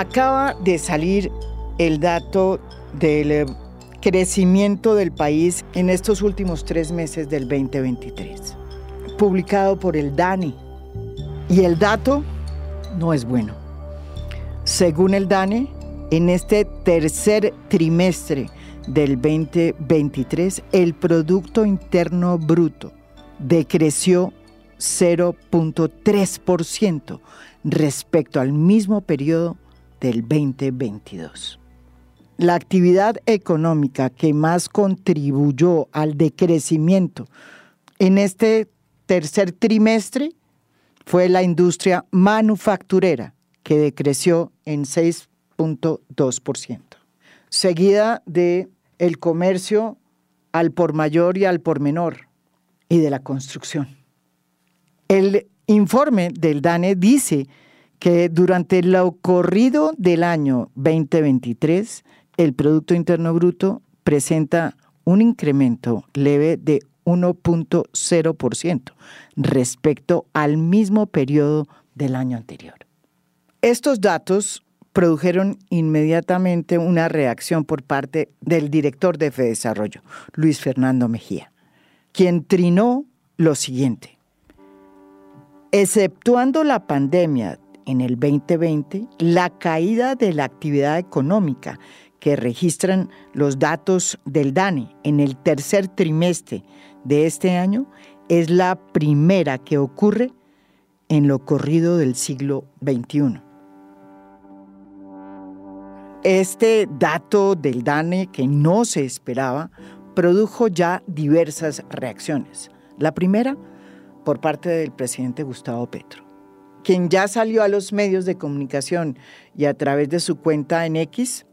Acaba de salir el dato del eh, crecimiento del país en estos últimos tres meses del 2023, publicado por el DANI. Y el dato no es bueno. Según el DANE, en este tercer trimestre del 2023, el Producto Interno Bruto decreció 0.3% respecto al mismo periodo del 2022. La actividad económica que más contribuyó al decrecimiento en este tercer trimestre fue la industria manufacturera, que decreció en 6.2%, seguida de el comercio al por mayor y al por menor y de la construcción. El informe del DANE dice que durante lo corrido del año 2023, el Producto Interno Bruto presenta un incremento leve de 1.0% respecto al mismo periodo del año anterior. Estos datos produjeron inmediatamente una reacción por parte del director de Desarrollo, Luis Fernando Mejía, quien trinó lo siguiente. Exceptuando la pandemia en el 2020, la caída de la actividad económica que registran los datos del DANE en el tercer trimestre de este año es la primera que ocurre en lo corrido del siglo XXI. Este dato del DANE que no se esperaba produjo ya diversas reacciones. La primera, por parte del presidente Gustavo Petro, quien ya salió a los medios de comunicación y a través de su cuenta en X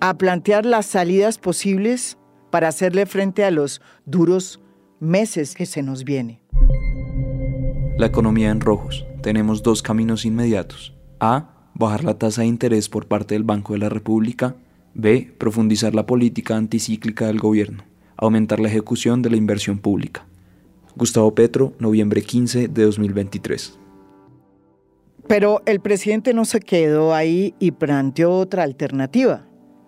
a plantear las salidas posibles para hacerle frente a los duros meses que se nos viene. La economía en rojos. Tenemos dos caminos inmediatos. A bajar la tasa de interés por parte del Banco de la República, B. Profundizar la política anticíclica del gobierno, aumentar la ejecución de la inversión pública. Gustavo Petro, noviembre 15 de 2023. Pero el presidente no se quedó ahí y planteó otra alternativa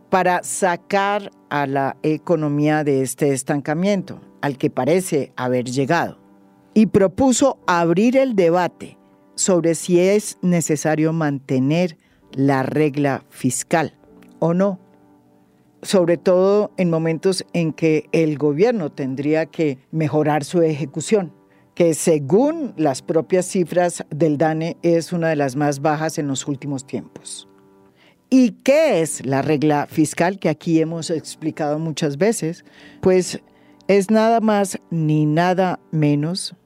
para sacar a la economía de este estancamiento al que parece haber llegado. Y propuso abrir el debate sobre si es necesario mantener la regla fiscal o no, sobre todo en momentos en que el gobierno tendría que mejorar su ejecución, que según las propias cifras del DANE es una de las más bajas en los últimos tiempos. ¿Y qué es la regla fiscal que aquí hemos explicado muchas veces? Pues es nada más ni nada menos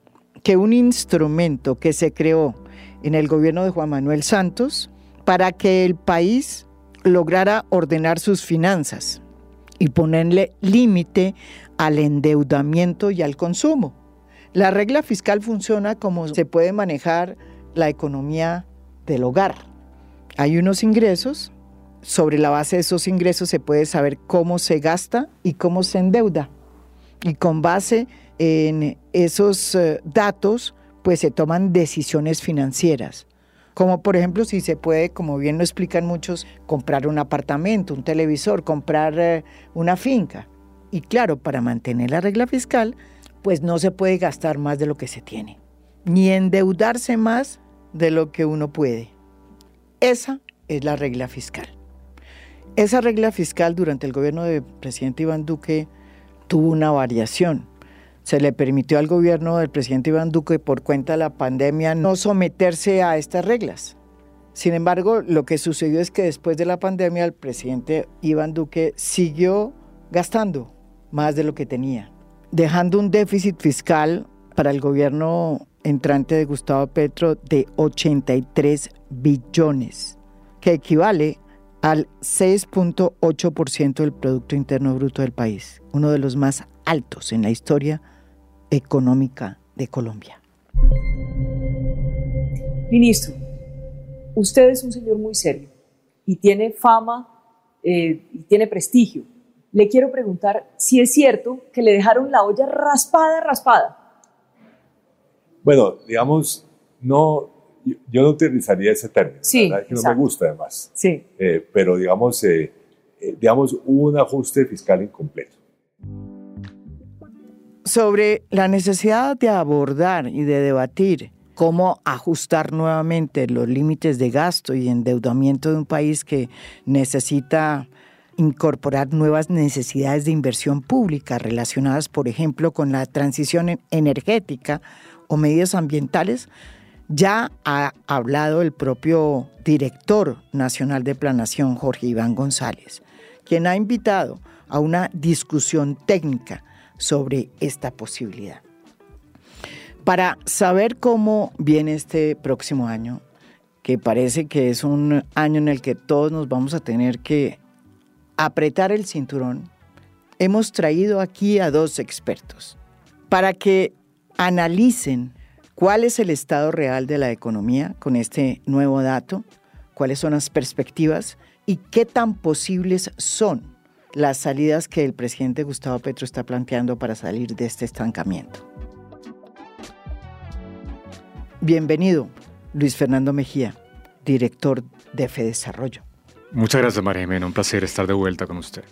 que un instrumento que se creó en el gobierno de Juan Manuel Santos para que el país lograra ordenar sus finanzas y ponerle límite al endeudamiento y al consumo. La regla fiscal funciona como se puede manejar la economía del hogar. Hay unos ingresos, sobre la base de esos ingresos se puede saber cómo se gasta y cómo se endeuda. Y con base en esos eh, datos, pues se toman decisiones financieras. Como por ejemplo si se puede, como bien lo explican muchos, comprar un apartamento, un televisor, comprar eh, una finca. Y claro, para mantener la regla fiscal, pues no se puede gastar más de lo que se tiene, ni endeudarse más de lo que uno puede. Esa es la regla fiscal. Esa regla fiscal durante el gobierno del presidente Iván Duque tuvo una variación se le permitió al gobierno del presidente Iván Duque por cuenta de la pandemia no someterse a estas reglas. Sin embargo, lo que sucedió es que después de la pandemia el presidente Iván Duque siguió gastando más de lo que tenía, dejando un déficit fiscal para el gobierno entrante de Gustavo Petro de 83 billones, que equivale al 6.8% del Producto Interno Bruto del país, uno de los más altos en la historia económica de Colombia. Ministro, usted es un señor muy serio y tiene fama eh, y tiene prestigio. Le quiero preguntar si es cierto que le dejaron la olla raspada, raspada. Bueno, digamos, no, yo, no utilizaría ese término, sí, que no me gusta además. Sí. Eh, pero digamos, eh, eh, digamos, un ajuste fiscal incompleto. Sobre la necesidad de abordar y de debatir cómo ajustar nuevamente los límites de gasto y endeudamiento de un país que necesita incorporar nuevas necesidades de inversión pública relacionadas, por ejemplo, con la transición energética o medidas ambientales, ya ha hablado el propio director nacional de planación, Jorge Iván González, quien ha invitado a una discusión técnica sobre esta posibilidad. Para saber cómo viene este próximo año, que parece que es un año en el que todos nos vamos a tener que apretar el cinturón, hemos traído aquí a dos expertos para que analicen cuál es el estado real de la economía con este nuevo dato, cuáles son las perspectivas y qué tan posibles son las salidas que el presidente Gustavo Petro está planteando para salir de este estancamiento. Bienvenido, Luis Fernando Mejía, director de FEDesarrollo. Muchas gracias, María Jimena. Un placer estar de vuelta con usted.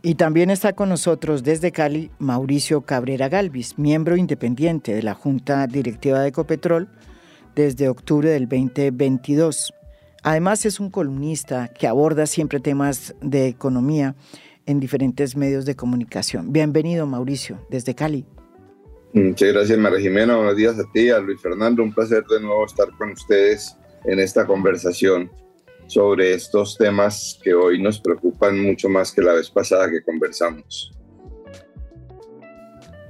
Y también está con nosotros desde Cali Mauricio Cabrera Galvis, miembro independiente de la Junta Directiva de Ecopetrol desde octubre del 2022. Además es un columnista que aborda siempre temas de economía en diferentes medios de comunicación. Bienvenido Mauricio, desde Cali. Muchas gracias María Jimena, buenos días a ti, a Luis Fernando, un placer de nuevo estar con ustedes en esta conversación sobre estos temas que hoy nos preocupan mucho más que la vez pasada que conversamos.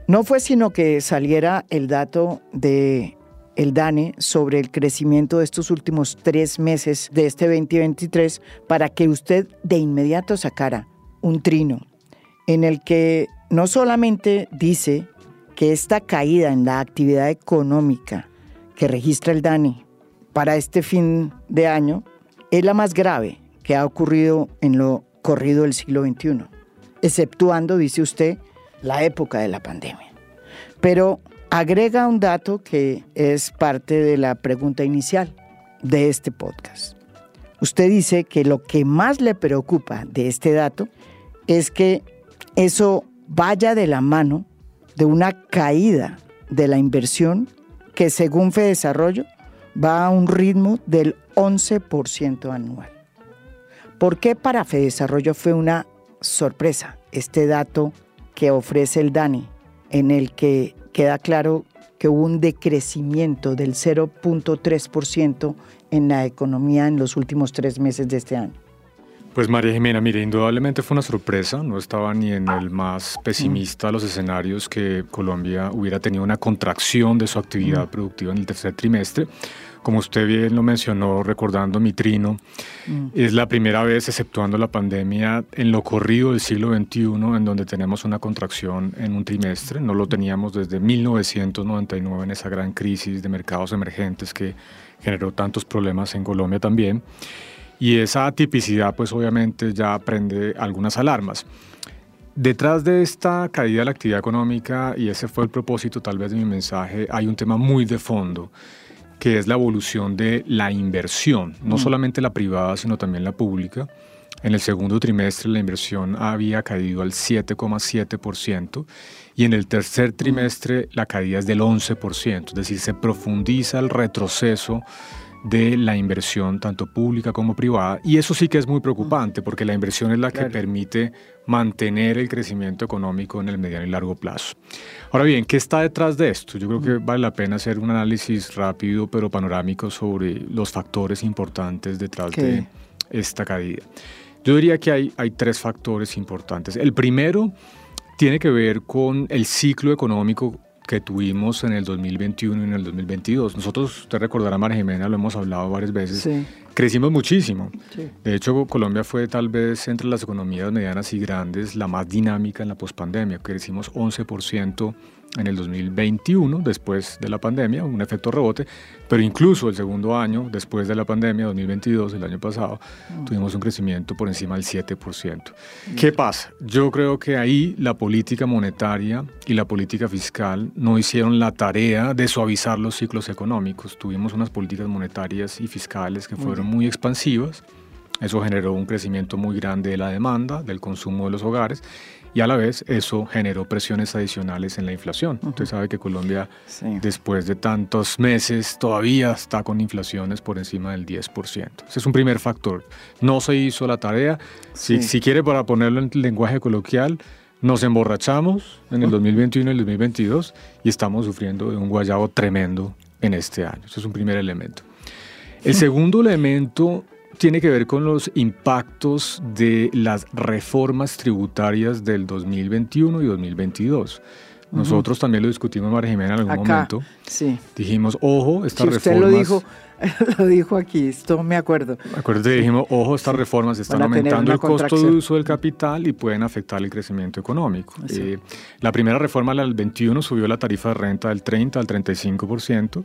No fue sino que saliera el dato de el DANE sobre el crecimiento de estos últimos tres meses de este 2023 para que usted de inmediato sacara un trino en el que no solamente dice que esta caída en la actividad económica que registra el DANE para este fin de año es la más grave que ha ocurrido en lo corrido del siglo XXI, exceptuando, dice usted, la época de la pandemia. Pero agrega un dato que es parte de la pregunta inicial de este podcast. Usted dice que lo que más le preocupa de este dato es que eso vaya de la mano de una caída de la inversión que según FEDesarrollo va a un ritmo del 11% anual. ¿Por qué para FEDesarrollo fue una sorpresa este dato que ofrece el DANI, en el que queda claro que hubo un decrecimiento del 0.3% en la economía en los últimos tres meses de este año? Pues María Jimena, mire, indudablemente fue una sorpresa, no estaba ni en el más pesimista de los escenarios que Colombia hubiera tenido una contracción de su actividad mm. productiva en el tercer trimestre. Como usted bien lo mencionó, recordando mi trino, mm. es la primera vez, exceptuando la pandemia, en lo corrido del siglo XXI, en donde tenemos una contracción en un trimestre. No lo teníamos desde 1999 en esa gran crisis de mercados emergentes que generó tantos problemas en Colombia también. Y esa atipicidad, pues obviamente ya prende algunas alarmas. Detrás de esta caída de la actividad económica, y ese fue el propósito tal vez de mi mensaje, hay un tema muy de fondo, que es la evolución de la inversión, no mm. solamente la privada, sino también la pública. En el segundo trimestre la inversión había caído al 7,7% y en el tercer trimestre la caída es del 11%, es decir, se profundiza el retroceso de la inversión tanto pública como privada. Y eso sí que es muy preocupante porque la inversión es la que permite mantener el crecimiento económico en el mediano y largo plazo. Ahora bien, ¿qué está detrás de esto? Yo creo que vale la pena hacer un análisis rápido pero panorámico sobre los factores importantes detrás de esta caída. Yo diría que hay, hay tres factores importantes. El primero tiene que ver con el ciclo económico que tuvimos en el 2021 y en el 2022. Nosotros, usted recordará, María Jimena, lo hemos hablado varias veces, Crecimos muchísimo. De hecho, Colombia fue tal vez entre las economías medianas y grandes la más dinámica en la pospandemia. Crecimos 11% en el 2021, después de la pandemia, un efecto rebote, pero incluso el segundo año, después de la pandemia, 2022, el año pasado, mm. tuvimos un crecimiento por encima del 7%. ¿Qué pasa? Yo creo que ahí la política monetaria y la política fiscal no hicieron la tarea de suavizar los ciclos económicos. Tuvimos unas políticas monetarias y fiscales que fueron muy expansivas. Eso generó un crecimiento muy grande de la demanda, del consumo de los hogares y a la vez eso generó presiones adicionales en la inflación. Usted sabe que Colombia después de tantos meses todavía está con inflaciones por encima del 10%. Ese es un primer factor. No se hizo la tarea. Si, si quiere, para ponerlo en lenguaje coloquial, nos emborrachamos en el 2021 y el 2022 y estamos sufriendo de un guayabo tremendo en este año. Ese es un primer elemento. El segundo elemento tiene que ver con los impactos de las reformas tributarias del 2021 y 2022. Nosotros también lo discutimos, María Jimena, en algún momento. Sí. Dijimos, ojo, estas reformas... Usted lo dijo, lo dijo aquí, esto me acuerdo. Acuérdate, dijimos, ojo, estas reformas están aumentando el costo de uso del capital y pueden afectar el crecimiento económico. Eh, la primera reforma, la del 21, subió la tarifa de renta del 30 al 35%.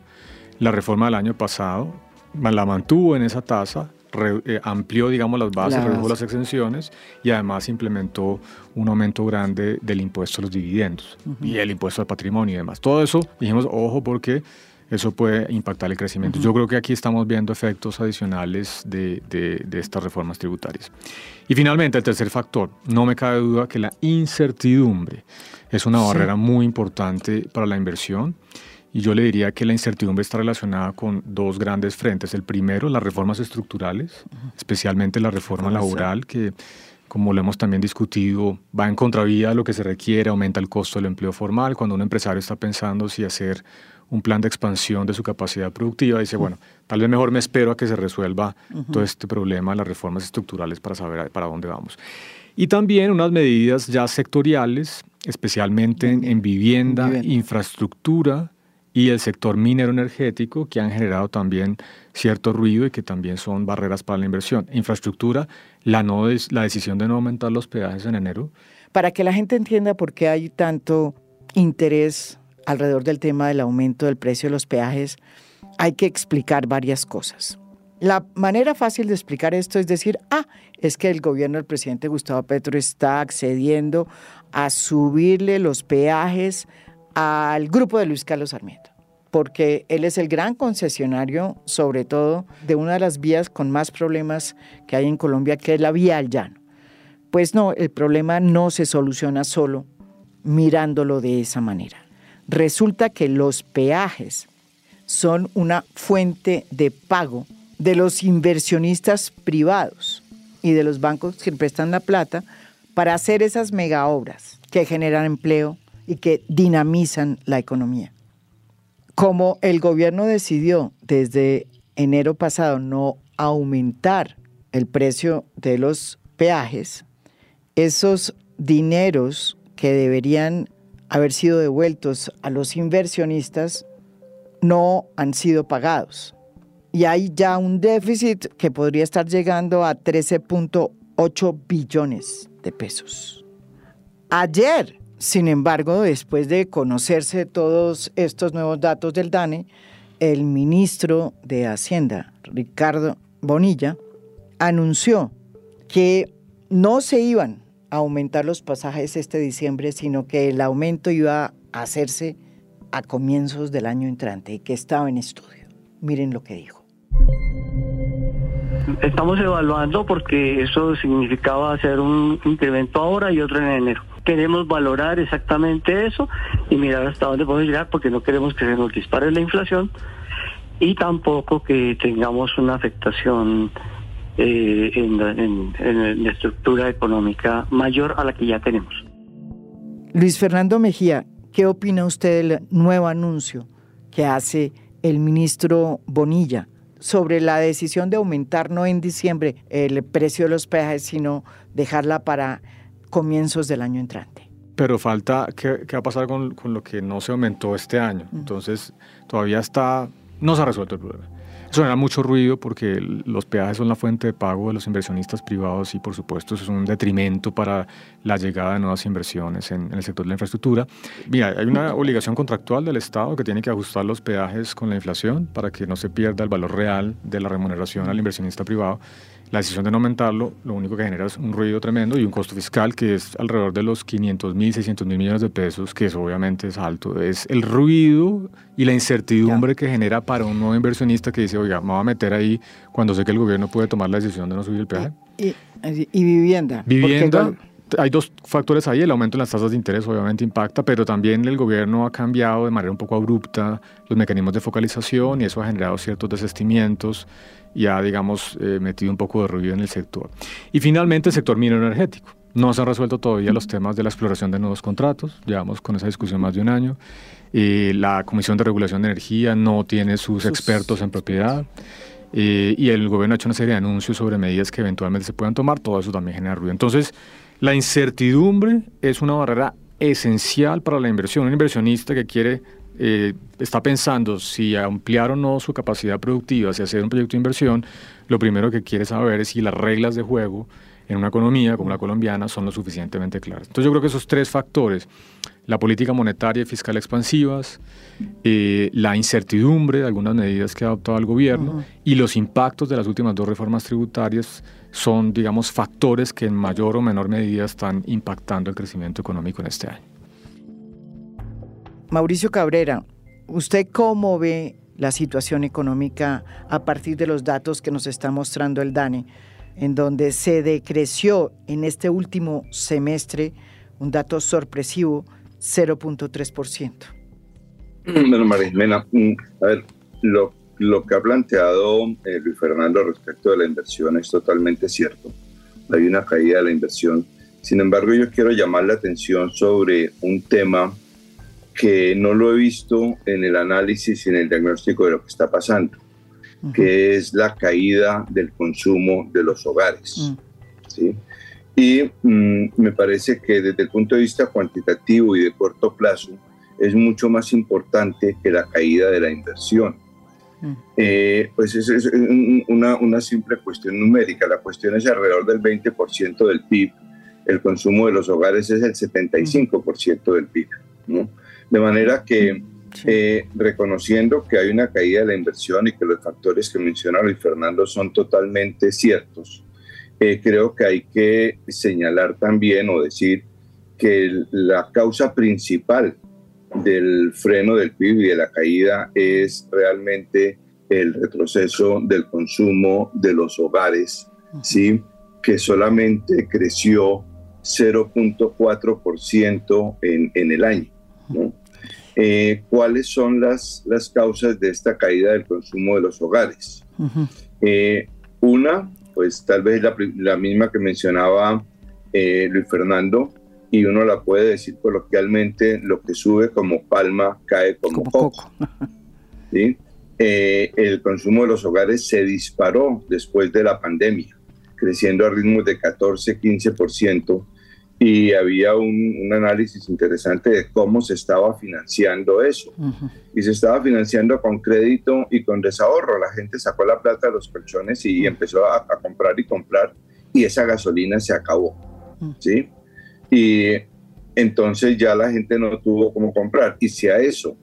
La reforma del año pasado la mantuvo en esa tasa eh, amplió, digamos, las bases, redujo las exenciones y además implementó un aumento grande del impuesto a los dividendos y el impuesto al patrimonio y demás. Todo eso, dijimos, ojo, porque eso puede impactar el crecimiento. Yo creo que aquí estamos viendo efectos adicionales de, de, estas reformas tributarias. Y finalmente, el tercer factor, no me cabe duda que la incertidumbre es una barrera muy importante para la inversión y yo le diría que la incertidumbre está relacionada con dos grandes frentes. El primero, las reformas estructurales, especialmente la reforma laboral, que como lo hemos también discutido, va en contravía de lo que se requiere, aumenta el costo del empleo formal. Cuando un empresario está pensando si hacer un plan de expansión de su capacidad productiva, dice, bueno, tal vez mejor me espero a que se resuelva todo este problema de las reformas estructurales para saber para dónde vamos. Y también unas medidas ya sectoriales, especialmente en, vivienda, infraestructura, y el sector minero energético, que han generado también cierto ruido y que también son barreras para la inversión. Infraestructura, la, no la decisión de no aumentar los peajes en enero. Para que la gente entienda por qué hay tanto interés alrededor del tema del aumento del precio de los peajes, hay que explicar varias cosas. La manera fácil de explicar esto es decir, ah, es que el gobierno del presidente Gustavo Petro está accediendo a subirle los peajes al grupo de Luis Carlos Sarmiento, porque él es el gran concesionario, sobre todo, de una de las vías con más problemas que hay en Colombia, que es la vía al llano. Pues no, el problema no se soluciona solo mirándolo de esa manera. Resulta que los peajes son una fuente de pago de los inversionistas privados y de los bancos que prestan la plata para hacer esas mega obras que generan empleo, y que dinamizan la economía. Como el gobierno decidió desde enero pasado no aumentar el precio de los peajes, esos dineros que deberían haber sido devueltos a los inversionistas no han sido pagados. Y hay ya un déficit que podría estar llegando a 13.8 billones de pesos. Ayer sin embargo, después de conocerse todos estos nuevos datos del DANE, el ministro de Hacienda, Ricardo Bonilla, anunció que no se iban a aumentar los pasajes este diciembre, sino que el aumento iba a hacerse a comienzos del año entrante y que estaba en estudio. Miren lo que dijo. Estamos evaluando porque eso significaba hacer un incremento ahora y otro en enero queremos valorar exactamente eso y mirar hasta dónde podemos llegar porque no queremos que se nos dispare la inflación y tampoco que tengamos una afectación eh, en, en la estructura económica mayor a la que ya tenemos. Luis Fernando Mejía, ¿qué opina usted del nuevo anuncio que hace el ministro Bonilla sobre la decisión de aumentar no en diciembre el precio de los peajes, sino dejarla para comienzos del año entrante. Pero falta, ¿qué, va a pasar con, con, lo que no se aumentó este año? Entonces, todavía está, no se ha resuelto el problema. Eso genera mucho ruido porque los peajes son la fuente de pago de los inversionistas privados y por supuesto eso es un detrimento para la llegada de nuevas inversiones en, el sector de la infraestructura. Mira, hay una obligación contractual del Estado que tiene que ajustar los peajes con la inflación para que no se pierda el valor real de la remuneración al inversionista privado. La decisión de no aumentarlo lo único que genera es un ruido tremendo y un costo fiscal que es alrededor de los 500 mil, 600 mil millones de pesos, que eso obviamente es alto. Es el ruido y la incertidumbre que genera para un nuevo inversionista que dice, oiga, me voy a meter ahí cuando sé que el gobierno puede tomar la decisión de no subir el peaje. Y, y, vivienda. Vivienda. Hay dos factores ahí, el aumento en las tasas de interés obviamente impacta, pero también el gobierno ha cambiado de manera un poco abrupta los mecanismos de focalización y eso ha generado ciertos desestimientos y ha, digamos, eh, metido un poco de ruido en el sector. Y finalmente el sector minero energético. No se han resuelto todavía los temas de la exploración de nuevos contratos, llevamos con esa discusión más de un año. Eh, la Comisión de Regulación de Energía no tiene sus expertos en propiedad. Eh, y el gobierno ha hecho una serie de anuncios sobre medidas que eventualmente se puedan tomar, todo eso también genera ruido. Entonces, la incertidumbre es una barrera esencial para la inversión. Un inversionista que quiere, eh, está pensando si ampliar o no su capacidad productiva, si hacer un proyecto de inversión, lo primero que quiere saber es si las reglas de juego en una economía como la colombiana son lo suficientemente claras. Entonces yo creo que esos tres factores, la política monetaria y fiscal expansivas, eh, la incertidumbre de algunas medidas que ha adoptado el gobierno y los impactos de las últimas dos reformas tributarias son, digamos, factores que en mayor o menor medida están impactando el crecimiento económico en este año. Mauricio Cabrera, ¿usted cómo ve la situación económica a partir de los datos que nos está mostrando el DANE? en donde se decreció en este último semestre un dato sorpresivo, 0.3%. Bueno, María mm, a ver, lo, lo que ha planteado eh, Luis Fernando respecto de la inversión es totalmente cierto. Hay una caída de la inversión. Sin embargo, yo quiero llamar la atención sobre un tema que no lo he visto en el análisis y en el diagnóstico de lo que está pasando que es la caída del consumo de los hogares. Mm. ¿sí? Y mm, me parece que desde el punto de vista cuantitativo y de corto plazo es mucho más importante que la caída de la inversión. Mm. Eh, pues es, es una, una, simple cuestión numérica. La cuestión es alrededor del 20% del PIB. El consumo de los hogares es el 75% del PIB. ¿no? De manera que eh, reconociendo que hay una caída de la inversión y que los factores que menciona Luis Fernando son totalmente ciertos, eh, creo que hay que señalar también o decir que la causa principal del freno del PIB y de la caída es realmente el retroceso del consumo de los hogares, ¿sí? que solamente creció 0.4% en, en el año. ¿no? Eh, cuáles son las, las causas de esta caída del consumo de los hogares. Eh, una, pues tal vez la, la misma que mencionaba eh, Luis Fernando, y uno la puede decir coloquialmente, lo que sube como palma cae como, coco. el consumo de los hogares se disparó después de la pandemia, creciendo a ritmos de 14-15%, y había un, análisis interesante de cómo se estaba financiando eso. Y se estaba financiando con crédito y con desahorro. La gente sacó la plata de los colchones y empezó a, comprar y comprar y esa gasolina se acabó. ¿sí? Y entonces ya la gente no tuvo cómo comprar. Y si a eso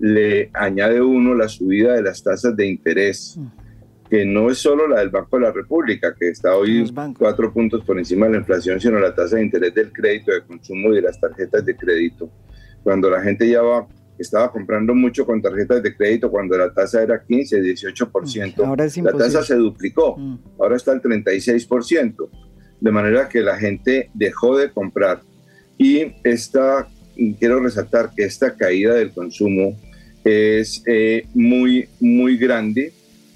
le añade uno la subida de las tasas de interés, que no es solo la del Banco de la República, que está hoy cuatro puntos por encima de la inflación, sino la tasa de interés del crédito de consumo y de las tarjetas de crédito. Cuando la gente ya va, estaba comprando mucho con tarjetas de crédito, cuando la tasa era 15, 18%, ahora la tasa se duplicó, mm. ahora está al 36%, de manera que la gente dejó de comprar. Y esta, quiero resaltar que esta caída del consumo es eh, muy, muy grande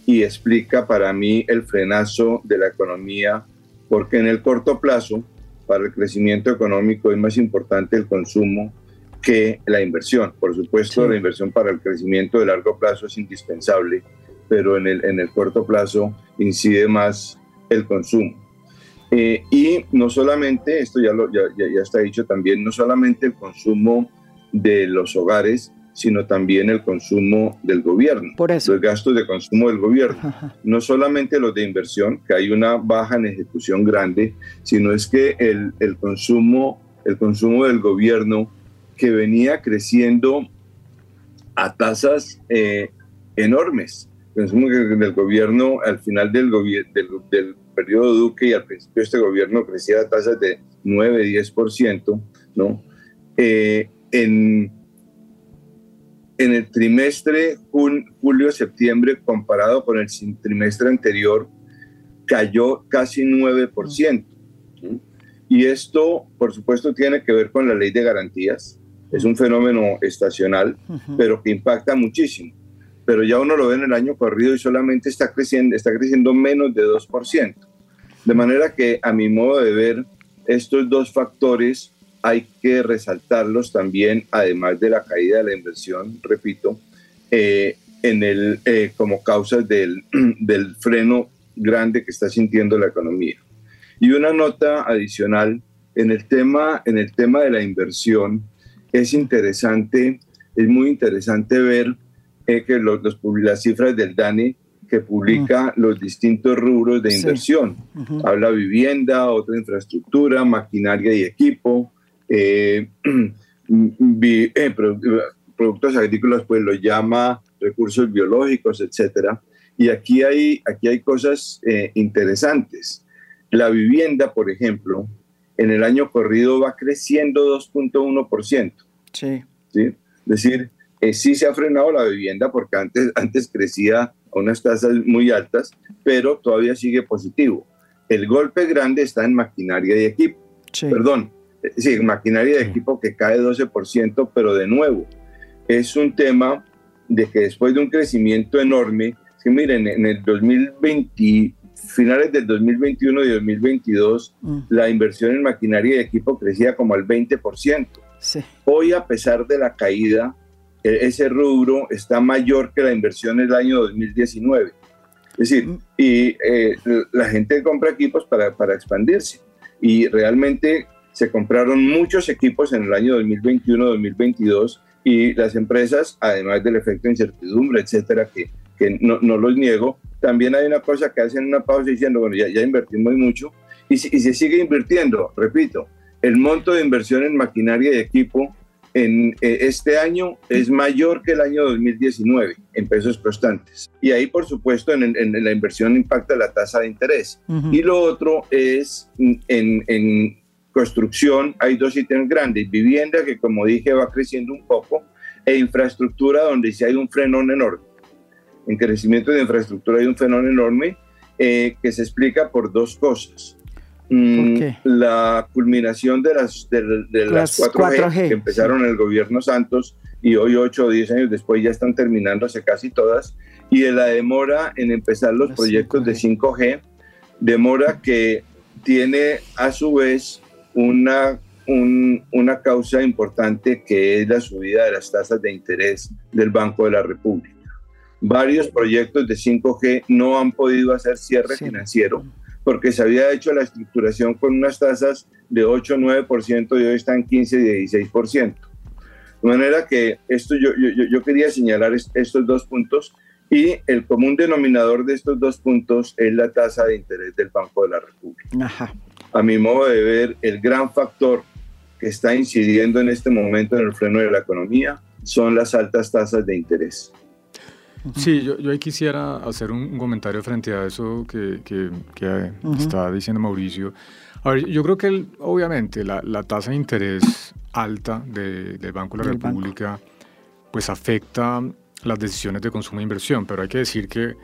y explica para mí el frenazo de la economía, porque en el corto plazo, para el crecimiento económico es más importante el consumo que la inversión. Por supuesto, la inversión para el crecimiento de largo plazo es indispensable, pero en el, en el corto plazo incide más el consumo. Eh, y no solamente, esto ya, lo, ya, ya está dicho también, no solamente el consumo de los hogares, sino también el consumo del gobierno, Por eso. los gastos de consumo del gobierno. No solamente los de inversión, que hay una baja en ejecución grande, sino es que el, el consumo, el consumo del gobierno que venía creciendo a tasas eh, enormes. El consumo del gobierno al final del, del, del periodo Duque y al principio este gobierno crecía a tasas de 9-10%, ¿no? Eh, en, en el trimestre julio-septiembre comparado con el trimestre anterior cayó casi 9%. Y esto, por supuesto, tiene que ver con la ley de garantías. Es un fenómeno estacional, pero que impacta muchísimo. Pero ya uno lo ve en el año corrido y solamente está creciendo, está creciendo menos de 2%. De manera que, a mi modo de ver, estos dos factores hay que resaltarlos también, además de la caída de la inversión, repito, eh, en el, eh, como causas del, del freno grande que está sintiendo la economía. Y una nota adicional, en el tema, en el tema de la inversión, es interesante, es muy interesante ver eh, que los, los, las cifras del DANE que publica los distintos rubros de inversión. Sí. Uh -huh. Habla vivienda, otra infraestructura, maquinaria y equipo, eh, eh, productos agrícolas, pues lo llama recursos biológicos, etcétera. Y aquí hay, aquí hay cosas eh, interesantes. La vivienda, por ejemplo, en el año corrido va creciendo 2.1%. Sí. ¿sí? Es decir, eh, sí se ha frenado la vivienda porque antes, antes crecía a unas tasas muy altas, pero todavía sigue positivo. El golpe grande está en maquinaria y equipo. Sí. Perdón, sí, maquinaria de equipo que cae 12%, pero de nuevo, es un tema de que después de un crecimiento enorme, es que miren, en el 2020, finales del 2021 y 2022, mm. la inversión en maquinaria y equipo crecía como al 20%. Sí. Hoy, a pesar de la caída, e, ese rubro está mayor que la inversión en el año 2019. Es decir, Mm. y eh, la gente compra equipos para, para expandirse. Y realmente se compraron muchos equipos en el año 2021-2022 y las empresas, además del efecto de incertidumbre, etcétera, que, que no, no, los niego, también hay una cosa que hacen una pausa diciendo, bueno, ya, ya invertimos mucho y, y se sigue invirtiendo, repito, el monto de inversión en maquinaria y equipo en eh, este año es mayor que el año 2019 en pesos constantes. Y ahí, por supuesto, en, en la inversión impacta la tasa de interés. Uh -huh. Y lo otro es en, en, construcción, hay dos ítems grandes, vivienda que como dije va creciendo un poco e infraestructura donde sí hay un frenón enorme. En crecimiento de infraestructura hay un frenón enorme eh, que se explica por dos cosas. Mm, la culminación de las, de, de las, las 4G, 4G, que empezaron sí. en el gobierno Santos y hoy 8 o 10 años después ya están terminándose casi todas, y de la demora en empezar los, los proyectos 5G. de 5G, demora que tiene a su vez una, un, una causa importante que es la subida de las tasas de interés del Banco de la República. Varios proyectos de 5G no han podido hacer cierre sí. financiero porque se había hecho la estructuración con unas tasas de 8 o 9% y hoy están 15 y 16%. De manera que esto yo, yo, yo quería señalar estos dos puntos y el común denominador de estos dos puntos es la tasa de interés del Banco de la República. Ajá. A mi modo de ver, el gran factor que está incidiendo en este momento en el freno de la economía son las altas tasas de interés. Sí, yo, yo ahí quisiera hacer un, un, comentario frente a eso que, que, que uh -huh. está diciendo Mauricio. A ver, yo creo que el, obviamente la, la, tasa de interés alta de, del Banco de la República banco. pues afecta las decisiones de consumo e inversión, pero hay que decir que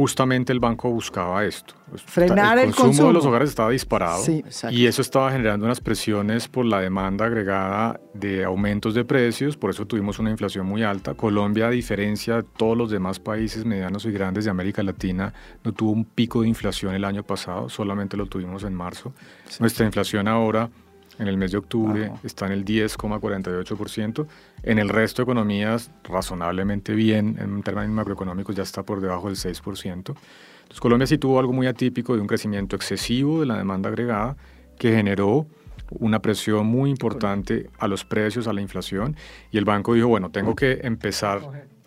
justamente el banco buscaba esto. Frenar el, el consumo, consumo, de los hogares estaba disparado sí, y eso estaba generando unas presiones por la demanda agregada de aumentos de precios, por eso tuvimos una inflación muy alta. Colombia, a diferencia de todos los demás países medianos y grandes de América Latina, no tuvo un pico de inflación el año pasado, solamente lo tuvimos en marzo. Sí. Nuestra inflación ahora en el mes de octubre Ajá. está en el 10,48%. En el resto de economías, razonablemente bien, en términos macroeconómicos ya está por debajo del 6%. Entonces, Colombia sí tuvo algo muy atípico de un crecimiento excesivo de la demanda agregada que generó una presión muy importante a los precios, a la inflación, y el banco dijo, bueno, tengo que empezar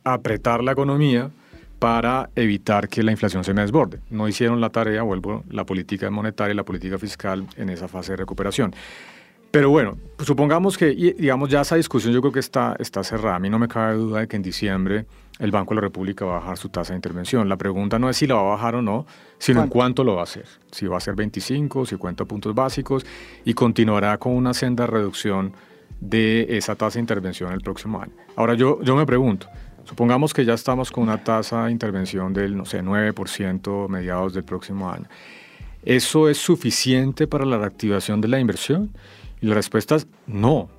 a apretar la economía para evitar que la inflación se me desborde. No hicieron la tarea, vuelvo, la política monetaria y la política fiscal en esa fase de recuperación. Pero bueno, pues supongamos que, digamos, ya esa discusión yo creo que está, está cerrada. A mí no me cabe duda de que en diciembre el Banco de la República va a bajar su tasa de intervención. La pregunta no es si la va a bajar o no, sino en cuánto lo va a hacer. Si va a ser 25, 50 puntos básicos y continuará con una senda de reducción de esa tasa de intervención el próximo año. Ahora yo, yo me pregunto, supongamos que ya estamos con una tasa de intervención del, no sé, 9% mediados del próximo año. ¿Eso es suficiente para la reactivación de la inversión? Y la respuesta es no.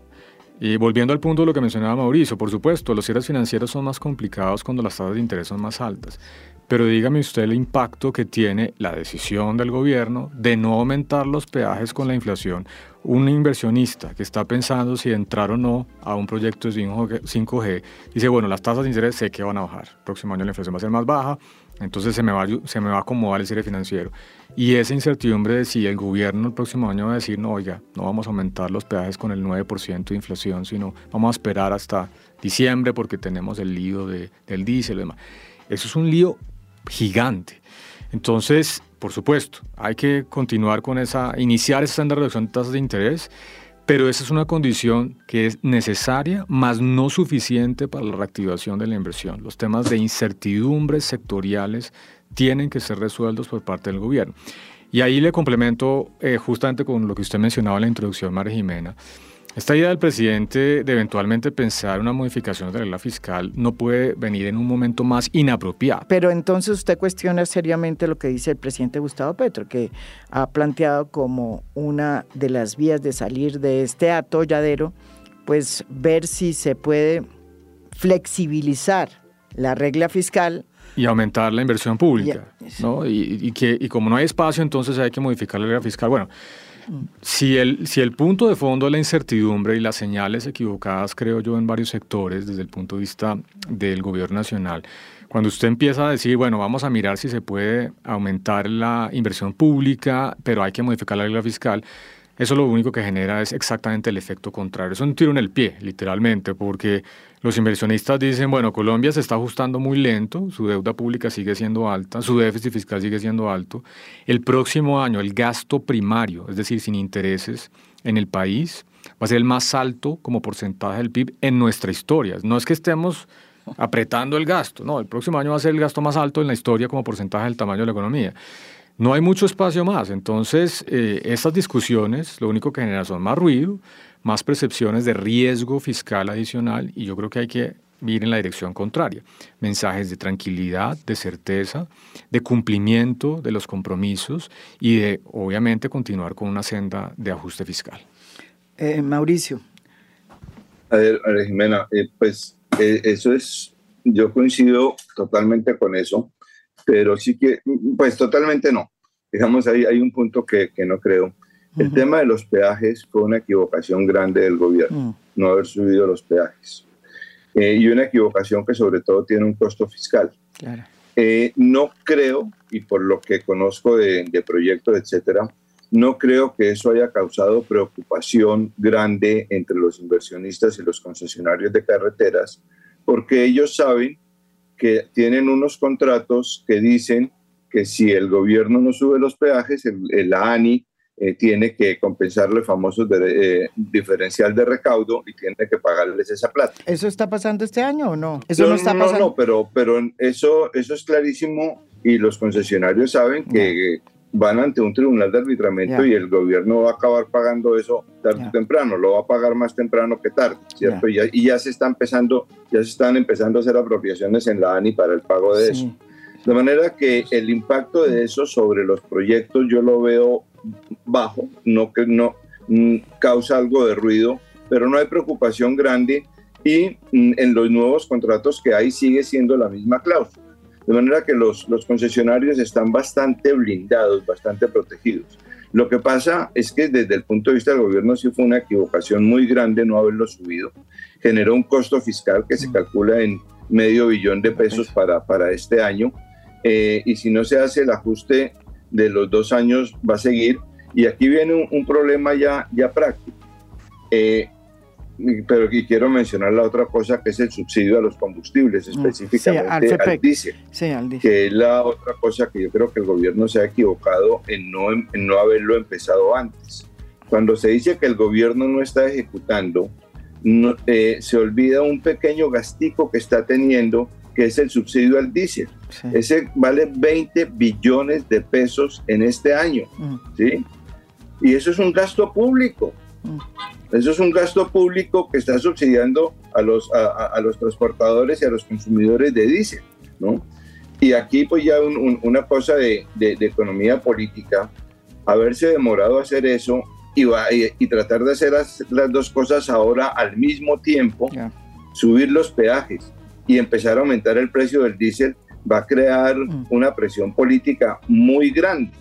Y volviendo al punto de lo que mencionaba Mauricio, por supuesto, los cierres financieros son más complicados cuando las tasas de interés son más altas. Pero dígame usted el impacto que tiene la decisión del gobierno de no aumentar los peajes con la inflación. Un inversionista que está pensando si entrar o no a un proyecto de 5G, dice, bueno, las tasas de interés sé que van a bajar. El próximo año la inflación va a ser más baja, entonces se me va, se me va a acomodar el cierre financiero. Y esa incertidumbre de si el gobierno el próximo año va a decir, no, oiga, no vamos a aumentar los peajes con el 9% de inflación, sino vamos a esperar hasta diciembre porque tenemos el lío de, del diésel y demás. Eso es un lío gigante. Entonces, por supuesto, hay que continuar con esa, iniciar esa senda de reducción de tasas de interés, pero esa es una condición que es necesaria, más no suficiente para la reactivación de la inversión. Los temas de incertidumbres sectoriales tienen que ser resueltos por parte del gobierno. Y ahí le complemento eh, justamente con lo que usted mencionaba en la introducción, María Jimena. Esta idea del presidente de eventualmente pensar una modificación de la regla fiscal no puede venir en un momento más inapropiado. Pero entonces usted cuestiona seriamente lo que dice el presidente Gustavo Petro, que ha planteado como una de las vías de salir de este atolladero, pues ver si se puede flexibilizar la regla fiscal y aumentar la inversión pública, ¿no? Y, que, y como no hay espacio, entonces hay que modificar la regla fiscal. Bueno, si el, si el punto de fondo es la incertidumbre y las señales equivocadas, creo yo, en varios sectores, desde el punto de vista del gobierno nacional, cuando usted empieza a decir, bueno, vamos a mirar si se puede aumentar la inversión pública, pero hay que modificar la regla fiscal, eso lo único que genera es exactamente el efecto contrario. Es un tiro en el pie, literalmente, porque los inversionistas dicen, bueno, Colombia se está ajustando muy lento, su deuda pública sigue siendo alta, su déficit fiscal sigue siendo alto. El próximo año el gasto primario, es decir, sin intereses en el país, va a ser el más alto como porcentaje del PIB en nuestra historia. No es que estemos apretando el gasto, no, el próximo año va a ser el gasto más alto en la historia como porcentaje del tamaño de la economía no hay mucho espacio más. Entonces, eh, estas discusiones lo único que generan son más ruido, más percepciones de riesgo fiscal adicional y yo creo que hay que ir en la dirección contraria. Mensajes de tranquilidad, de certeza, de cumplimiento de los compromisos y de, obviamente, continuar con una senda de ajuste fiscal. Eh, Mauricio. A ver, Jimena, eh, pues eso es, yo coincido totalmente con eso pero sí que, pues totalmente no. Digamos, ahí hay un punto que, que no creo. El tema de los peajes fue una equivocación grande del gobierno, mm. no haber subido los peajes. Eh, y una equivocación que sobre todo tiene un costo fiscal. Claro. Eh, no creo, y por lo que conozco de, de proyectos, etcétera, no creo que eso haya causado preocupación grande entre los inversionistas y los concesionarios de carreteras, porque ellos saben que tienen unos contratos que dicen que si el gobierno no sube los peajes, el, ANI eh, tiene que compensarle el famoso eh, diferencial de recaudo y tiene que pagarles esa plata. ¿Eso está pasando este año o no? Eso no, está pasando. No, pero, pero eso, eso es clarísimo y los concesionarios saben que van ante un tribunal de arbitramiento y el gobierno va a acabar pagando eso tarde o temprano, lo va a pagar más temprano que tarde, ¿cierto? Y, ya, y, ya, se está empezando, ya se están empezando a hacer apropiaciones en la ANI para el pago de eso. De manera que el impacto de eso sobre los proyectos yo lo veo bajo, no que no mm, causa algo de ruido, pero no hay preocupación grande y mm, en los nuevos contratos que hay sigue siendo la misma cláusula. De manera que los, los concesionarios están bastante blindados, bastante protegidos. Lo que pasa es que desde el punto de vista del gobierno sí fue una equivocación muy grande no haberlo subido. Generó un costo fiscal que se mm. calcula en medio billón de pesos para, para este año. Eh, y si no se hace el ajuste de los dos años, va a seguir. Y aquí viene un, problema ya, ya práctico. Eh, pero aquí quiero mencionar la otra cosa que es el subsidio a los combustibles, mm, específicamente al, diésel, que es la otra cosa que yo creo que el gobierno se ha equivocado en no, en no haberlo empezado antes. Cuando se dice que el gobierno no está ejecutando, eh, se olvida un pequeño gastico que está teniendo, que es el subsidio al diésel. Ese vale 20 billones de pesos en este año, mm. ¿sí? Y eso es un gasto público. Mm. Eso es un gasto público que está subsidiando a los, a, los transportadores y a los consumidores de diésel, ¿no? Y aquí pues ya una cosa de, de, economía política, haberse demorado a hacer eso y, y, tratar de hacer las, dos cosas ahora al mismo tiempo, subir los peajes y empezar a aumentar el precio del diésel, va a crear mm. una presión política muy grande.